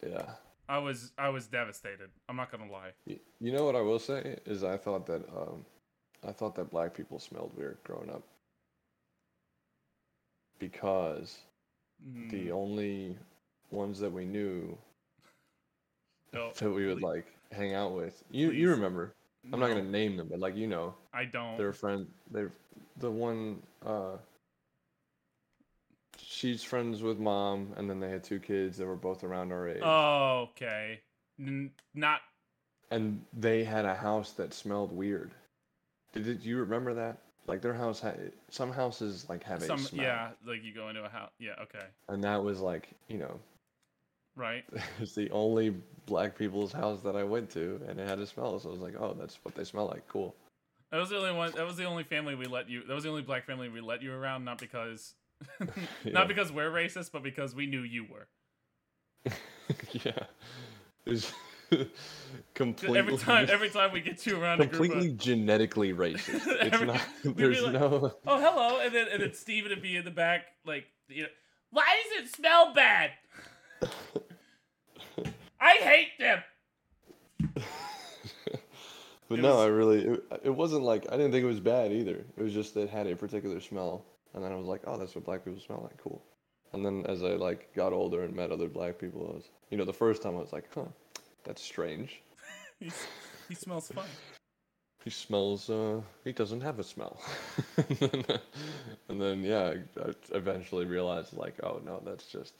Yeah. I was I was devastated. I'm not gonna lie. You know what I will say is I thought that um, I thought that black people smelled weird growing up because the Mm, only ones that we knew no, that we would please- like hang out with. You Please. you remember? I'm not gonna name them, but like you know, I don't. they're friend. They're the one. Uh, she's friends with mom, and then they had two kids that were both around our age, Oh, okay. N- not and they had a house that smelled weird. Did it, you remember that? Like their house had some houses like have some. a smell, Yeah, like you go into a house. Yeah, okay, and that was like you know right. it's the only black people's house that I went to, and it had a smell. So I was like, oh, that's what they smell like. Cool. That was the only one. That was the only family we let you. That was the only black family we let you around. Not because, Yeah. not because we're racist, but because we knew you were. yeah. It's completely Every time, every time we get you around a group completely of, genetically racist. It's Every- not there's like- no oh hello, and then and then Steven would be in the back, like, you know, why does it smell bad? I hate them. But It no, was- I really it, it wasn't like I didn't think it was bad either. It was just that it had a particular smell. And then I was like, "Oh, that's what black people smell like. Cool." And then as I like got older and met other black people, I was, you know, the first time I was like, "Huh, that's strange." He's, he smells fun. He smells. Uh, he doesn't have a smell. and then yeah, I, I eventually realized like, oh no, that's just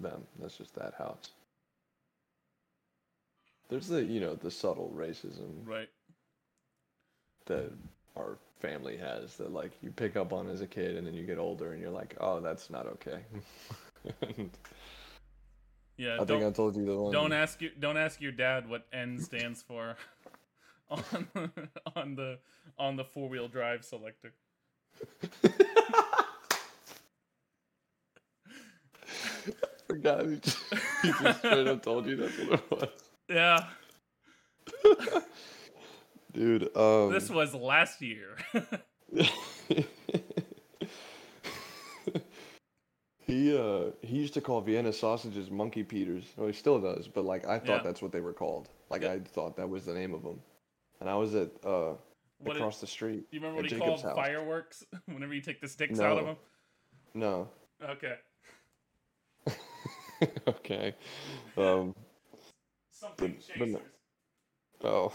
them. That's just that house. There's the you know the subtle racism Right. that our family has that like you pick up on as a kid and then you get older and you're like, oh, that's not okay. Yeah. I don't, think I told you the one. don't ask you. Don't ask your dad what N stands for on on the on the four wheel drive selector. Forgot. He just, he just straight up told you that's what it was. Yeah. Dude, um, This was last year. he uh he used to call Vienna sausages monkey peters. Well, he still does, but like I thought Yeah. that's what they were called. Like Yeah. I thought that was the name of them. And I was at uh what did, across the street. you remember what he Jacob's called house. fireworks? Whenever you take the sticks out of them. No. Okay. okay. Um. Something But- but no- Oh.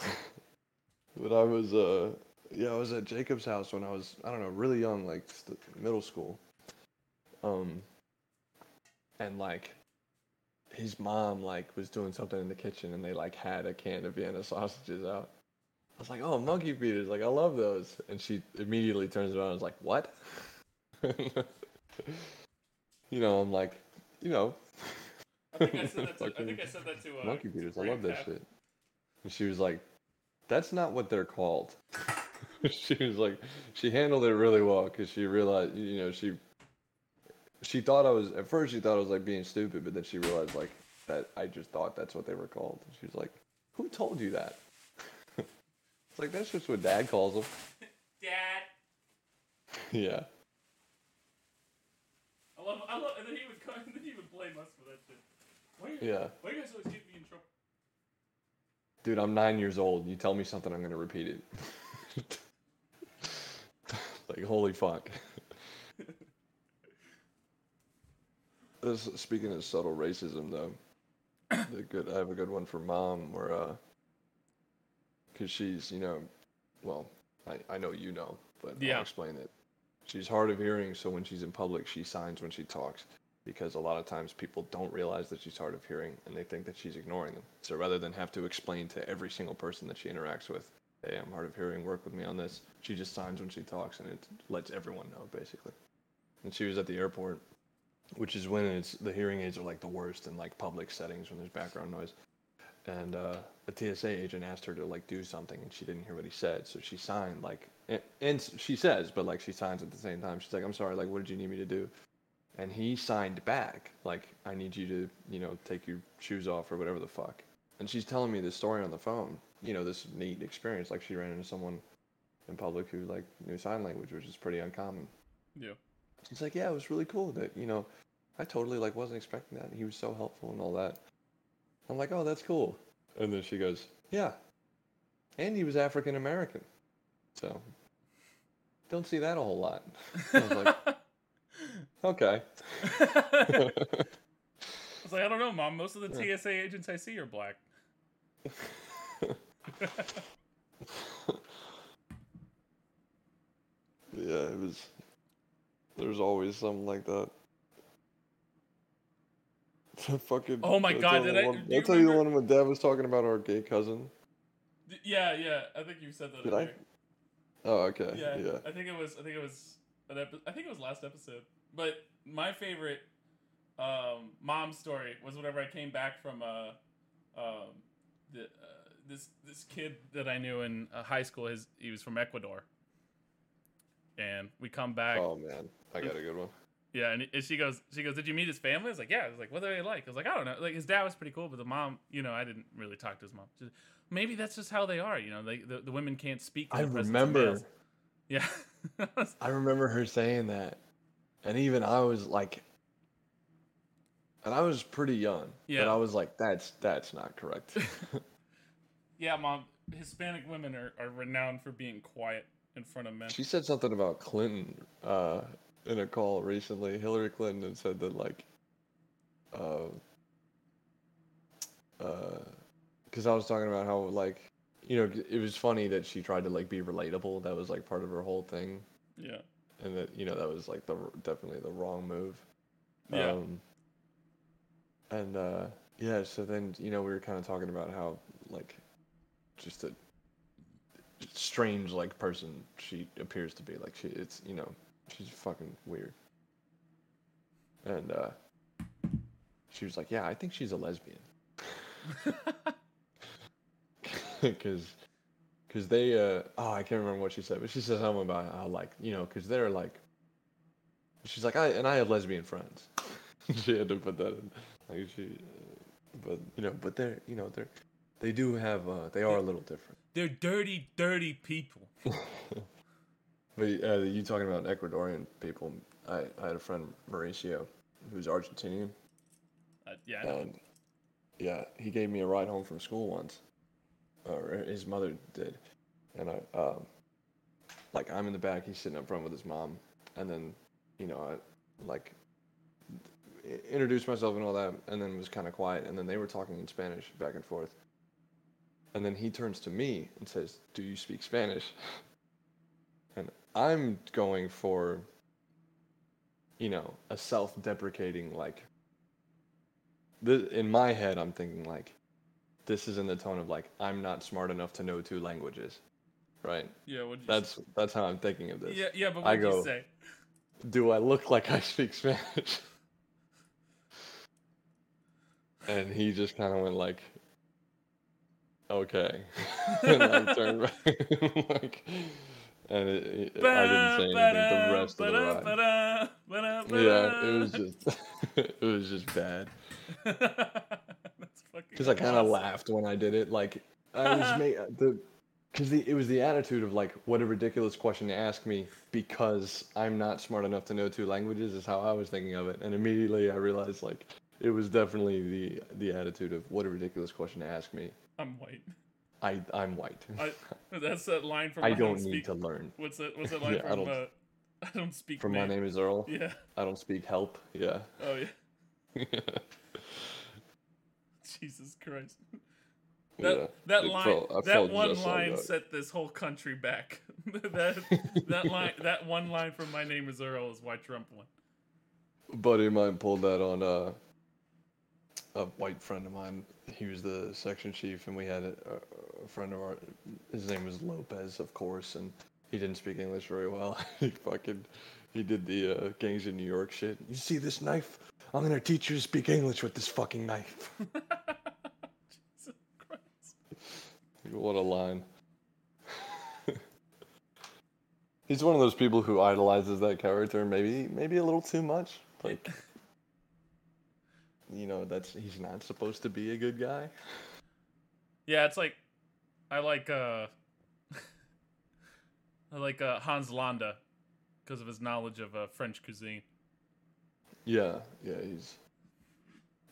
but I was uh yeah I was at Jacob's house when I was I don't know really young like st- middle school, Um, and like, his mom like was doing something in the kitchen, and they like had a can of Vienna sausages out. I was like, "Oh, monkey feeders! Like, I love those." And she immediately turns around and is like, "What?" you know, I'm like, you know, I think I said that to, I think I said that to uh, monkey feeders. I love that Cap. shit. And she was like, "That's not what they're called." she was like, she handled it really well because she realized, you know, she she thought I was at first she thought I was like being stupid, but then she realized like that I just thought that's what they were called. And she was like, "Who told you that?" it's like that's just what Dad calls them. Dad. yeah. I love, I love, and then he would come, and then he would blame us for that shit. Why, you- Yeah. why you guys always get me in trouble? Dude, I'm nine years old. You tell me something, I'm gonna repeat it. like, holy fuck. this, speaking of subtle racism, though, the good, I have a good one for mom where, uh, cause she's, you know, well, I, I know you know, but Yeah. I'll explain it. She's hard of hearing, so when she's in public, she signs when she talks because a lot of times people don't realize that she's hard of hearing and they think that she's ignoring them. So rather than have to explain to every single person that she interacts with, hey, I'm hard of hearing, work with me on this, she just signs when she talks and it lets everyone know, basically. And she was at the airport, which is when it's the hearing aids are like the worst in like public settings when there's background noise. And uh, a TSA agent asked her to like do something, and she didn't hear what he said, so she signed like, and, and she says, but like she signs at the same time. She's like, "I'm sorry, like, what did you need me to do?" And he signed back like i need you to you know take your shoes off or whatever the fuck. And she's telling me this story on the phone you know this neat experience like she ran into someone in public who like knew sign language which is pretty uncommon. Yeah. she's like yeah it was really cool that you know i totally like wasn't expecting that. And he was so helpful and all that. I'm like oh that's cool. And then she goes yeah. And he was african american. So don't see that a whole lot. I was like okay I was like, I don't know, mom. Most of the TSA agents I see are black. Yeah, it was. There's always something like that. fucking. Oh my God, did I- one- I'll tell you the one when Dad was talking about our gay cousin. D- Yeah, yeah. I think you said that. Did I? Oh, okay. Yeah, Yeah. I think it was. I think it was. An epi- I think it was last episode. But my favorite um, mom story was whenever I came back from uh, um, the, uh, this this kid that I knew in uh, high school. His he was from Ecuador, and we come back. Oh man, I got a good one. Yeah, and, and she goes, she goes, did you meet his family? I was like, yeah. I was like, what are they like? I was like, I don't know. Like his dad was pretty cool, but the mom, you know, I didn't really talk to his mom. Maybe that's just how they are. You know, they, the the women can't speak. I the presence of remember. Yeah. I remember her saying that, and even I was like, and I was pretty young. Yeah. But I was like, that's that's not correct. yeah, mom. Hispanic women are, are renowned for being quiet in front of men. She said something about Clinton uh, in a call recently. Hillary Clinton had said that like, uh, because I was talking about how like, you know, it was funny that she tried to like be relatable. That was like part of her whole thing, Yeah. And that you know that was like the definitely the wrong move. Yeah. Um, and uh, yeah, so then you know we were kind of talking about how like, just a strange like person she appears to be. Like she, it's you know, she's fucking weird. And uh, she was like, "Yeah, I think she's a lesbian." Because, because they uh, oh I can't remember what she said, but she said something about how like you know, because they're like. She's like I and I have lesbian friends. she had to put that in. Like she, but you know, but they're you know they're they do have uh, they are a little different. They're dirty, dirty people. But uh, you talking about Ecuadorian people? I, I had a friend Mauricio, who's Argentinian, Uh, yeah. And yeah, he gave me a ride home from school once, or his mother did, and I um, like I'm in the back, he's sitting up front with his mom, and then you know I like introduced myself and all that, and then was kind of quiet, and then they were talking in Spanish back and forth, and then he turns to me and says, "Do you speak Spanish?" And I'm going for, you know, a self-deprecating like. In my head, I'm thinking like, this is in the tone of like, I'm not smart enough to know two languages, right? Yeah, what That's that's how I'm thinking of this. Yeah, yeah, but I what did you go- say? Do I look like I speak Spanish? and he just kind of went like, okay, and I turned back, like, and it, it- I didn't say anything the rest of the ride. Yeah, it was just, it was just bad. Fucking. Because I kind of awesome. laughed when I did it. Like I was made the, because the it was the attitude of like, what a ridiculous question to ask me because I'm not smart enough to know two languages is how I was thinking of it, and immediately I realized like it was definitely the the attitude of what a ridiculous question to ask me. I'm white. I I'm white. I, that's that line from. I I don't speak, need to learn. What's that? What's that line Yeah, I from? don't- uh, I don't speak. From my name is Earl. Yeah. I don't speak help. Yeah. Oh yeah. Jesus Christ. That yeah. that line felt- that felt one like line that. set this whole country back. that that line that one line from My Name is Earl is why Trump won. buddy of mine pulled that on uh, a white friend of mine. He was the section chief, and we had a, a friend of our. His name was Lopez, of course, and he didn't speak English very well. he fucking, he did the uh, gangs in New York shit. You see this knife? I'm gonna teach you to speak English with this fucking knife. Jesus Christ. what a line. He's one of those people who idolizes that character, maybe maybe a little too much. Like, you know, that's he's not supposed to be a good guy. Yeah, it's like I like uh I like uh, Hans Landa because of his knowledge of uh, French cuisine. Yeah, yeah, he's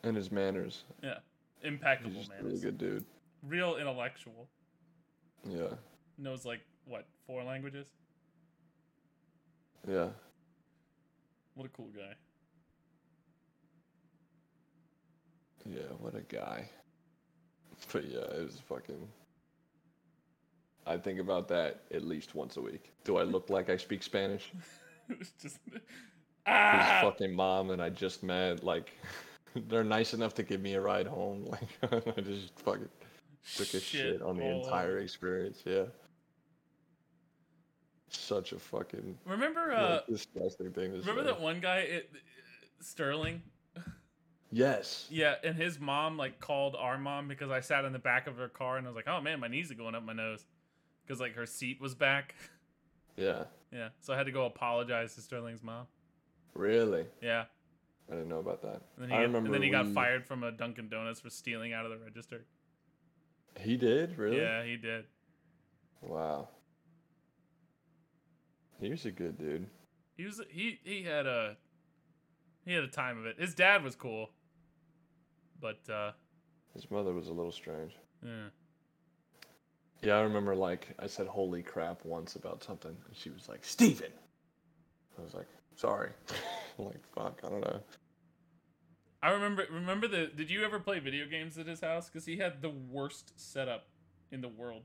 and his manners. Yeah, He's impeccable just a really good dude. Real intellectual. Yeah, Knows like what four languages. yeah. What a cool guy. Yeah, what a guy. But yeah, it was fucking. I think about that at least once a week. Do I look like I speak Spanish? it was just His ah. fucking mom and I just met. Like, they're nice enough to give me a ride home. Like, I just fucking took a shit, on the entire experience. Yeah. Such a fucking Remember uh disgusting thing remember that one guy it, Sterling? Yes. Yeah, and his mom like called our mom because I sat in the back of her car and I was like, "Oh man, my knees are going up my nose," because like her seat was back. Yeah. Yeah, so I had to go apologize to Sterling's mom. Really? Yeah, I didn't know about that. and then he, I got- remember and then he got fired from a Dunkin' Donuts for stealing out of the register. He did? Really? Yeah, he did. Wow. He was a good dude. He was he he had a he had a time of it. His dad was cool, but uh, His mother was a little strange. yeah. Yeah, I remember like I said holy crap once about something and she was like, Steven I was like, sorry. Like, fuck, I don't know. I remember remember the. Did you ever play video games at his house? Because he had the worst setup in the world.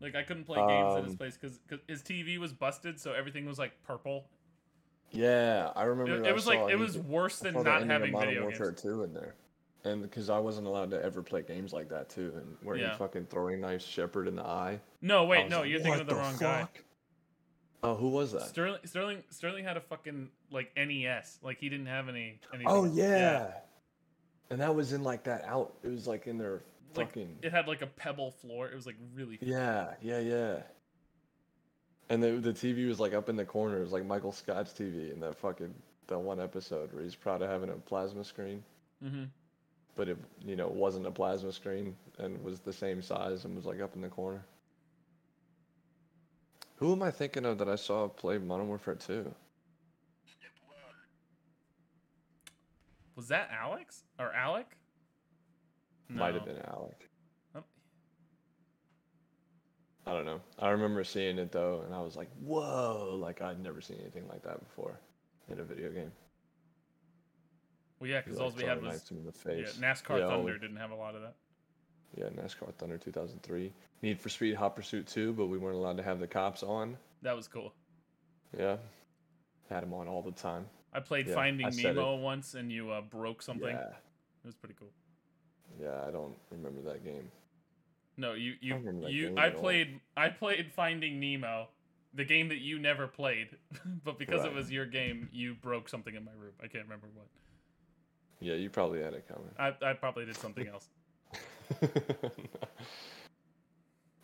Like I couldn't play games at his Um, place because his TV was busted, so everything was like purple. Yeah, I remember It, it was like it was worse than the not having Modern video Warfare games. 2 in there. And because I wasn't allowed to ever play games like that too, and where Yeah. he fucking throwing knife Shepherd in the eye. No, wait, no, like, you're thinking of the, wrong fuck?" Oh, who was that? Sterling, Sterling, Sterling had a fucking like NES. Like he didn't have any. Anything. Oh yeah. And that was in like that out. It was like in their Like, fucking. It had like a pebble floor. It was like really. Yeah, yeah, yeah. And the the TV was like up in the corner. It was like Michael Scott's TV in that fucking that one episode where he's proud of having a plasma screen, Mm-hmm. but it you know wasn't a plasma screen and was the same size and was like up in the corner. Who am I thinking of that I saw play Modern Warfare 2? Was that Alex or Alec? Might have been Alec. Oh, I don't know. I remember seeing it though, and I was like, "Whoa!" Like I'd never seen anything like that before in a video game. Well, yeah, because like, all we throwing had was yeah. NASCAR Yeah, Thunder we- didn't have a lot of that. Yeah, NASCAR Thunder 2003. Need for Speed Hot Pursuit 2, but we weren't allowed to have the cops on. That was cool. Yeah. Had them on all the time. I played Yeah, Finding I Nemo once, and you uh, broke something. Yeah. It was pretty cool. Yeah, I don't remember that game. No, you you remember you. I all. played I played Finding Nemo, the game that you never played, but because it was your game, you broke something in my room. I can't remember what. Yeah, you probably had it coming. I I probably did something else.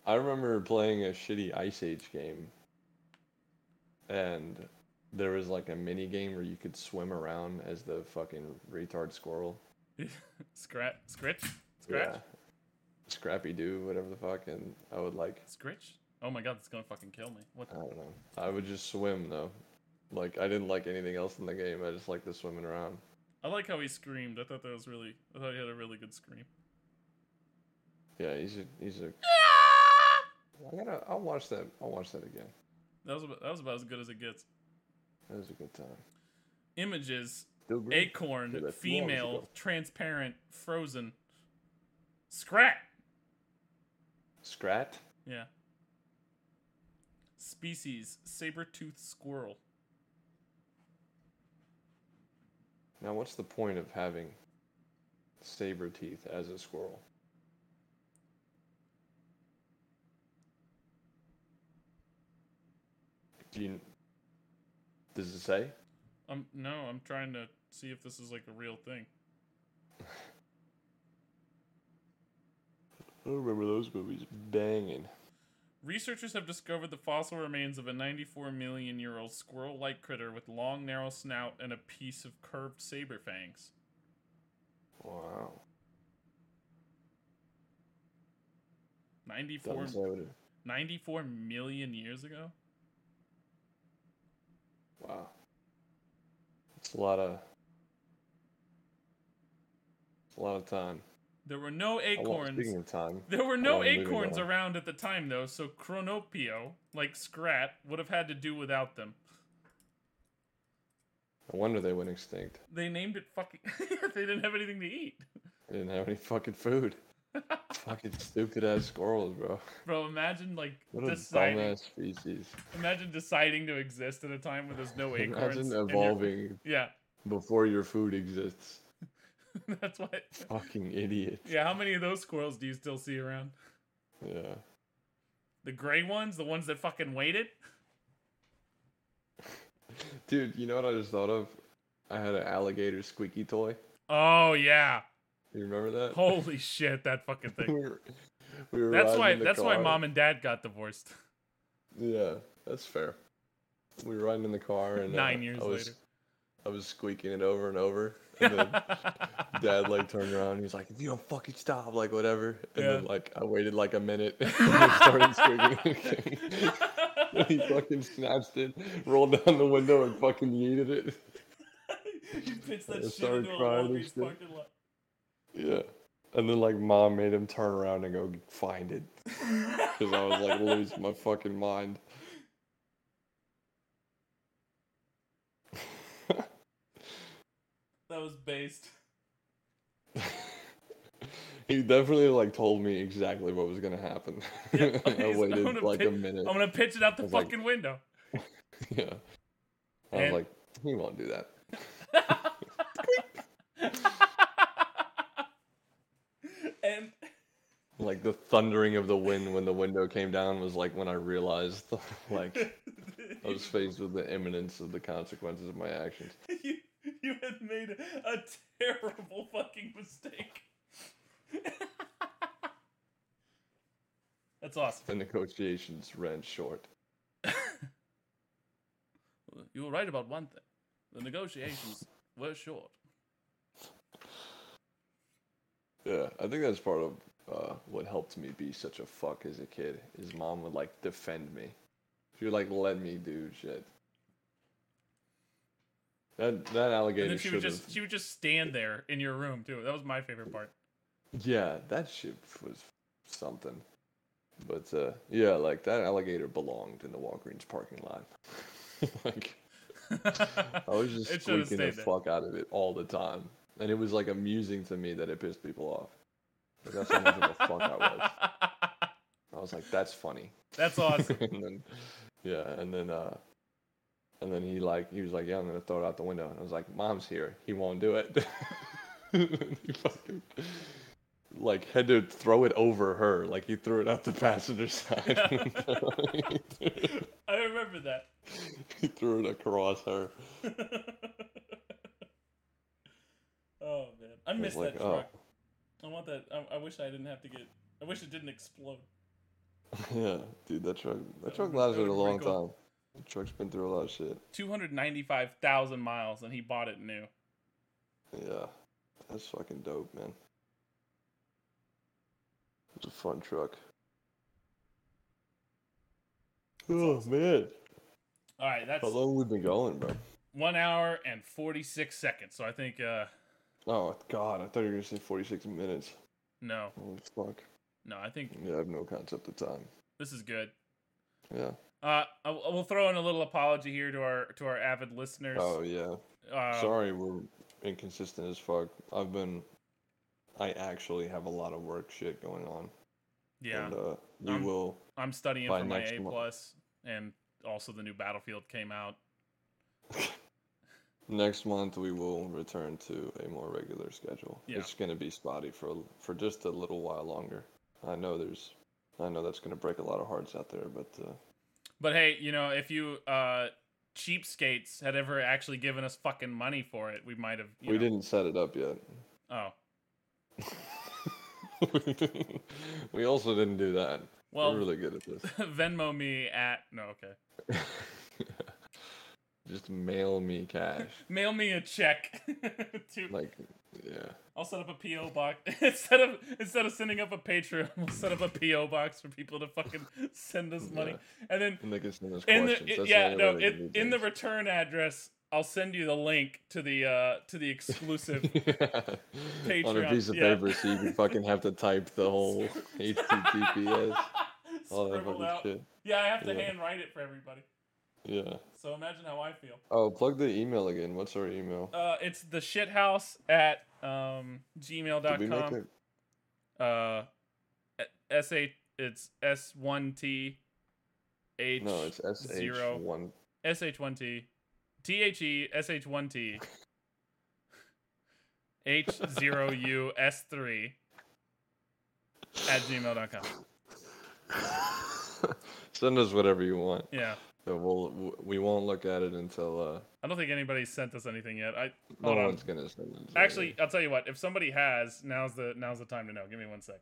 I remember playing a shitty Ice Age game, and there was like a mini game where you could swim around as the fucking retard squirrel. Scratch, scritch, scratch, Yeah. Scrappy Doo, whatever the fuck, and I would like, scritch. Oh my god, it's gonna fucking kill me. What? The- I don't know, I would just swim though. Like I didn't like anything else in the game. I just liked the swimming around. I like how he screamed. I thought that was really. I thought he had a really good scream. Yeah, he's a he's a. Ah! I gotta. I'll watch that. I'll watch that again. That was about, that was about as good as it gets. That was a good time. Images: acorn, Yeah, that's two hours female, transparent, frozen. Scrat. Scrat. Yeah. Species: saber-toothed squirrel. Now, what's the point of having saber teeth as a squirrel? Do you? Does it say? Um, no, I'm trying to see if this is like a real thing. I remember those movies banging. Researchers have discovered the fossil remains of a 94 million year old squirrel like critter with long, narrow snout and a piece of curved saber fangs. Wow. 94, Doesn't say what it. 94 million years ago? Wow. It's a lot of. It's a lot of time. There were no acorns. Speaking of time, There were no lot of moving acorns around at the time, though, so Cronopio, like Scrat, would have had to do without them. no wonder they went extinct. They named it fucking. they didn't have anything to eat. They didn't have any fucking food. Fucking stupid ass squirrels, bro. Bro, imagine like What a deciding. dumbass species. Imagine deciding to exist at a time when there's no acorns. Imagine evolving Yeah, before your food exists. that's what. Fucking idiot. Yeah, how many of those squirrels do you still see around? Yeah. The gray ones, the ones that fucking waited. Dude, you know what I just thought of? I had an alligator squeaky toy. Oh yeah, You remember that? holy shit, that fucking we thing. were, we were That's why. That's why mom and dad got divorced. Yeah, that's fair. We were riding in the car and uh, Nine years I was, later. I was squeaking it over and over, and then dad like turned around. He's like, "If you don't fucking stop, like whatever." And then like I waited like a minute, and started squeaking. And he fucking snatched it, rolled down the window, and fucking yeeted it. you pitched that shit into a crying Walgreens parking lot. Yeah. And then like mom made him turn around and go find it because I was like losing my fucking mind. That was based. he definitely like told me exactly what was gonna happen. Yeah, I I'm waited gonna like pi- a minute. I'm gonna pitch it out the was like- fucking window. Yeah. I was like, he won't do that. And Like the thundering of the wind when the window came down was like when I realized like I was faced with the imminence of the consequences of my actions. you, you had made a terrible fucking mistake. That's awesome. The negotiations ran short. You were right about one thing. The negotiations were short. Yeah, I think that's part of uh, what helped me be such a fuck as a kid. Is mom would like defend me. She would like let me do shit. That that And alligator then she would just she would just stand there in your room too. That was my favorite part. Yeah, that shit was something. But uh, yeah, like that alligator belonged in the Walgreens parking lot. like I was just squeaking the there. fuck out of it all the time, and it was like amusing to me that it pissed people off. Like, that's how much of a fuck I was. I was like, that's funny. That's awesome. and then, yeah, and then uh, And then he like he was like, yeah, I'm gonna throw it out the window. And I was like, mom's here. He won't do it. he fucking like had to throw it over her. Like he threw it out the passenger side. I remember that. he threw it across her. Oh man, I miss like, that oh. truck. I want that. I, I wish I didn't have to get. I wish it didn't explode. yeah, dude, that truck that That truck lasted a long cool. time. The truck's been through a lot of shit. Two hundred ninety-five thousand miles, and he bought it new. Yeah, that's fucking dope, man. It's a fun truck. Oh man, All right, that's how long we've been going, bro? one hour and forty-six seconds. So I think uh Oh god, I thought you were gonna say forty-six minutes. no, Holy fuck. no, I think Yeah, I have no concept of time. this is good. Yeah. Uh, I, I will throw in a little apology here to our to our avid listeners. Oh yeah. Uh, Sorry, we're inconsistent as fuck. I've been. I actually have a lot of work shit going on. Yeah, And, uh, we Um, will. I'm studying for my A plus, and also the new Battlefield came out. Next month we will return to a more regular schedule. Yeah. It's gonna be spotty for for just a little while longer. I know there's, I know that's gonna break a lot of hearts out there, but uh, But hey, you know, if you uh cheapskates had ever actually given us fucking money for it, we might have. We know, didn't set it up yet. Oh, we also didn't do that. well, We're really good at this. Venmo me at no, okay. Just mail me cash. Mail me a check. to, Like, yeah. I'll set up a PO box instead of instead of sending up a Patreon. We'll set up a PO box for people to fucking send us money, and then And they can send us in questions. the That's yeah no they in, the return address, I'll send you the link to the uh to the exclusive. Patreon on a piece of yeah. paper so you can fucking have to type the whole HTTPS, all that fucking out. shit. Yeah, I have to Yeah. hand write it for everybody. Yeah. So imagine how I feel. Oh, plug the email again. What's our email? Uh, it's the shithouse at um Did we make gmail.com. it? Uh, s h it's s one t h No, it's SH zero one. s h one t t h e s h one t h zero u s three at gmail.com. Send us whatever you want. Yeah. So we'll we won't look at it until uh I don't think anybody's sent us anything yet. I no hold on. one's gonna send it. Actually. I'll tell you what. If somebody has, now's the now's the time to know. Give me one sec.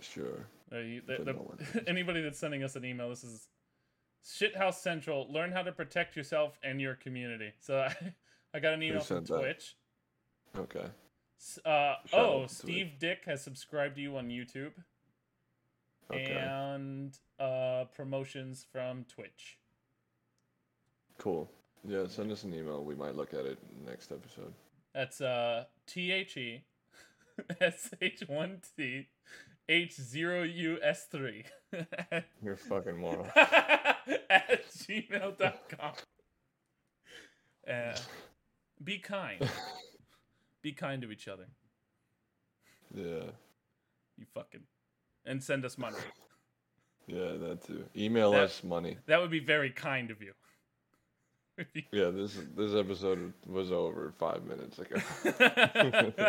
sure. Uh, you, the, the- anybody that's sending us an email, this is Shithouse Central. Learn how to protect yourself and your community. So I, I got an email from sent that? Twitch. Okay. Uh, oh, Steve Dick has subscribed to you on YouTube Okay. and uh, promotions from Twitch. Cool. Yeah, send us an email. We might look at it next episode. That's uh, T H E S H 1 T H 0 U S 3 You're fucking moron. at gmail.com. Uh, be kind. Be kind to each other. yeah. You fucking. And send us money. Yeah, that too. Email That- us money. That would be very kind of you- Yeah, this this episode was over five minutes ago.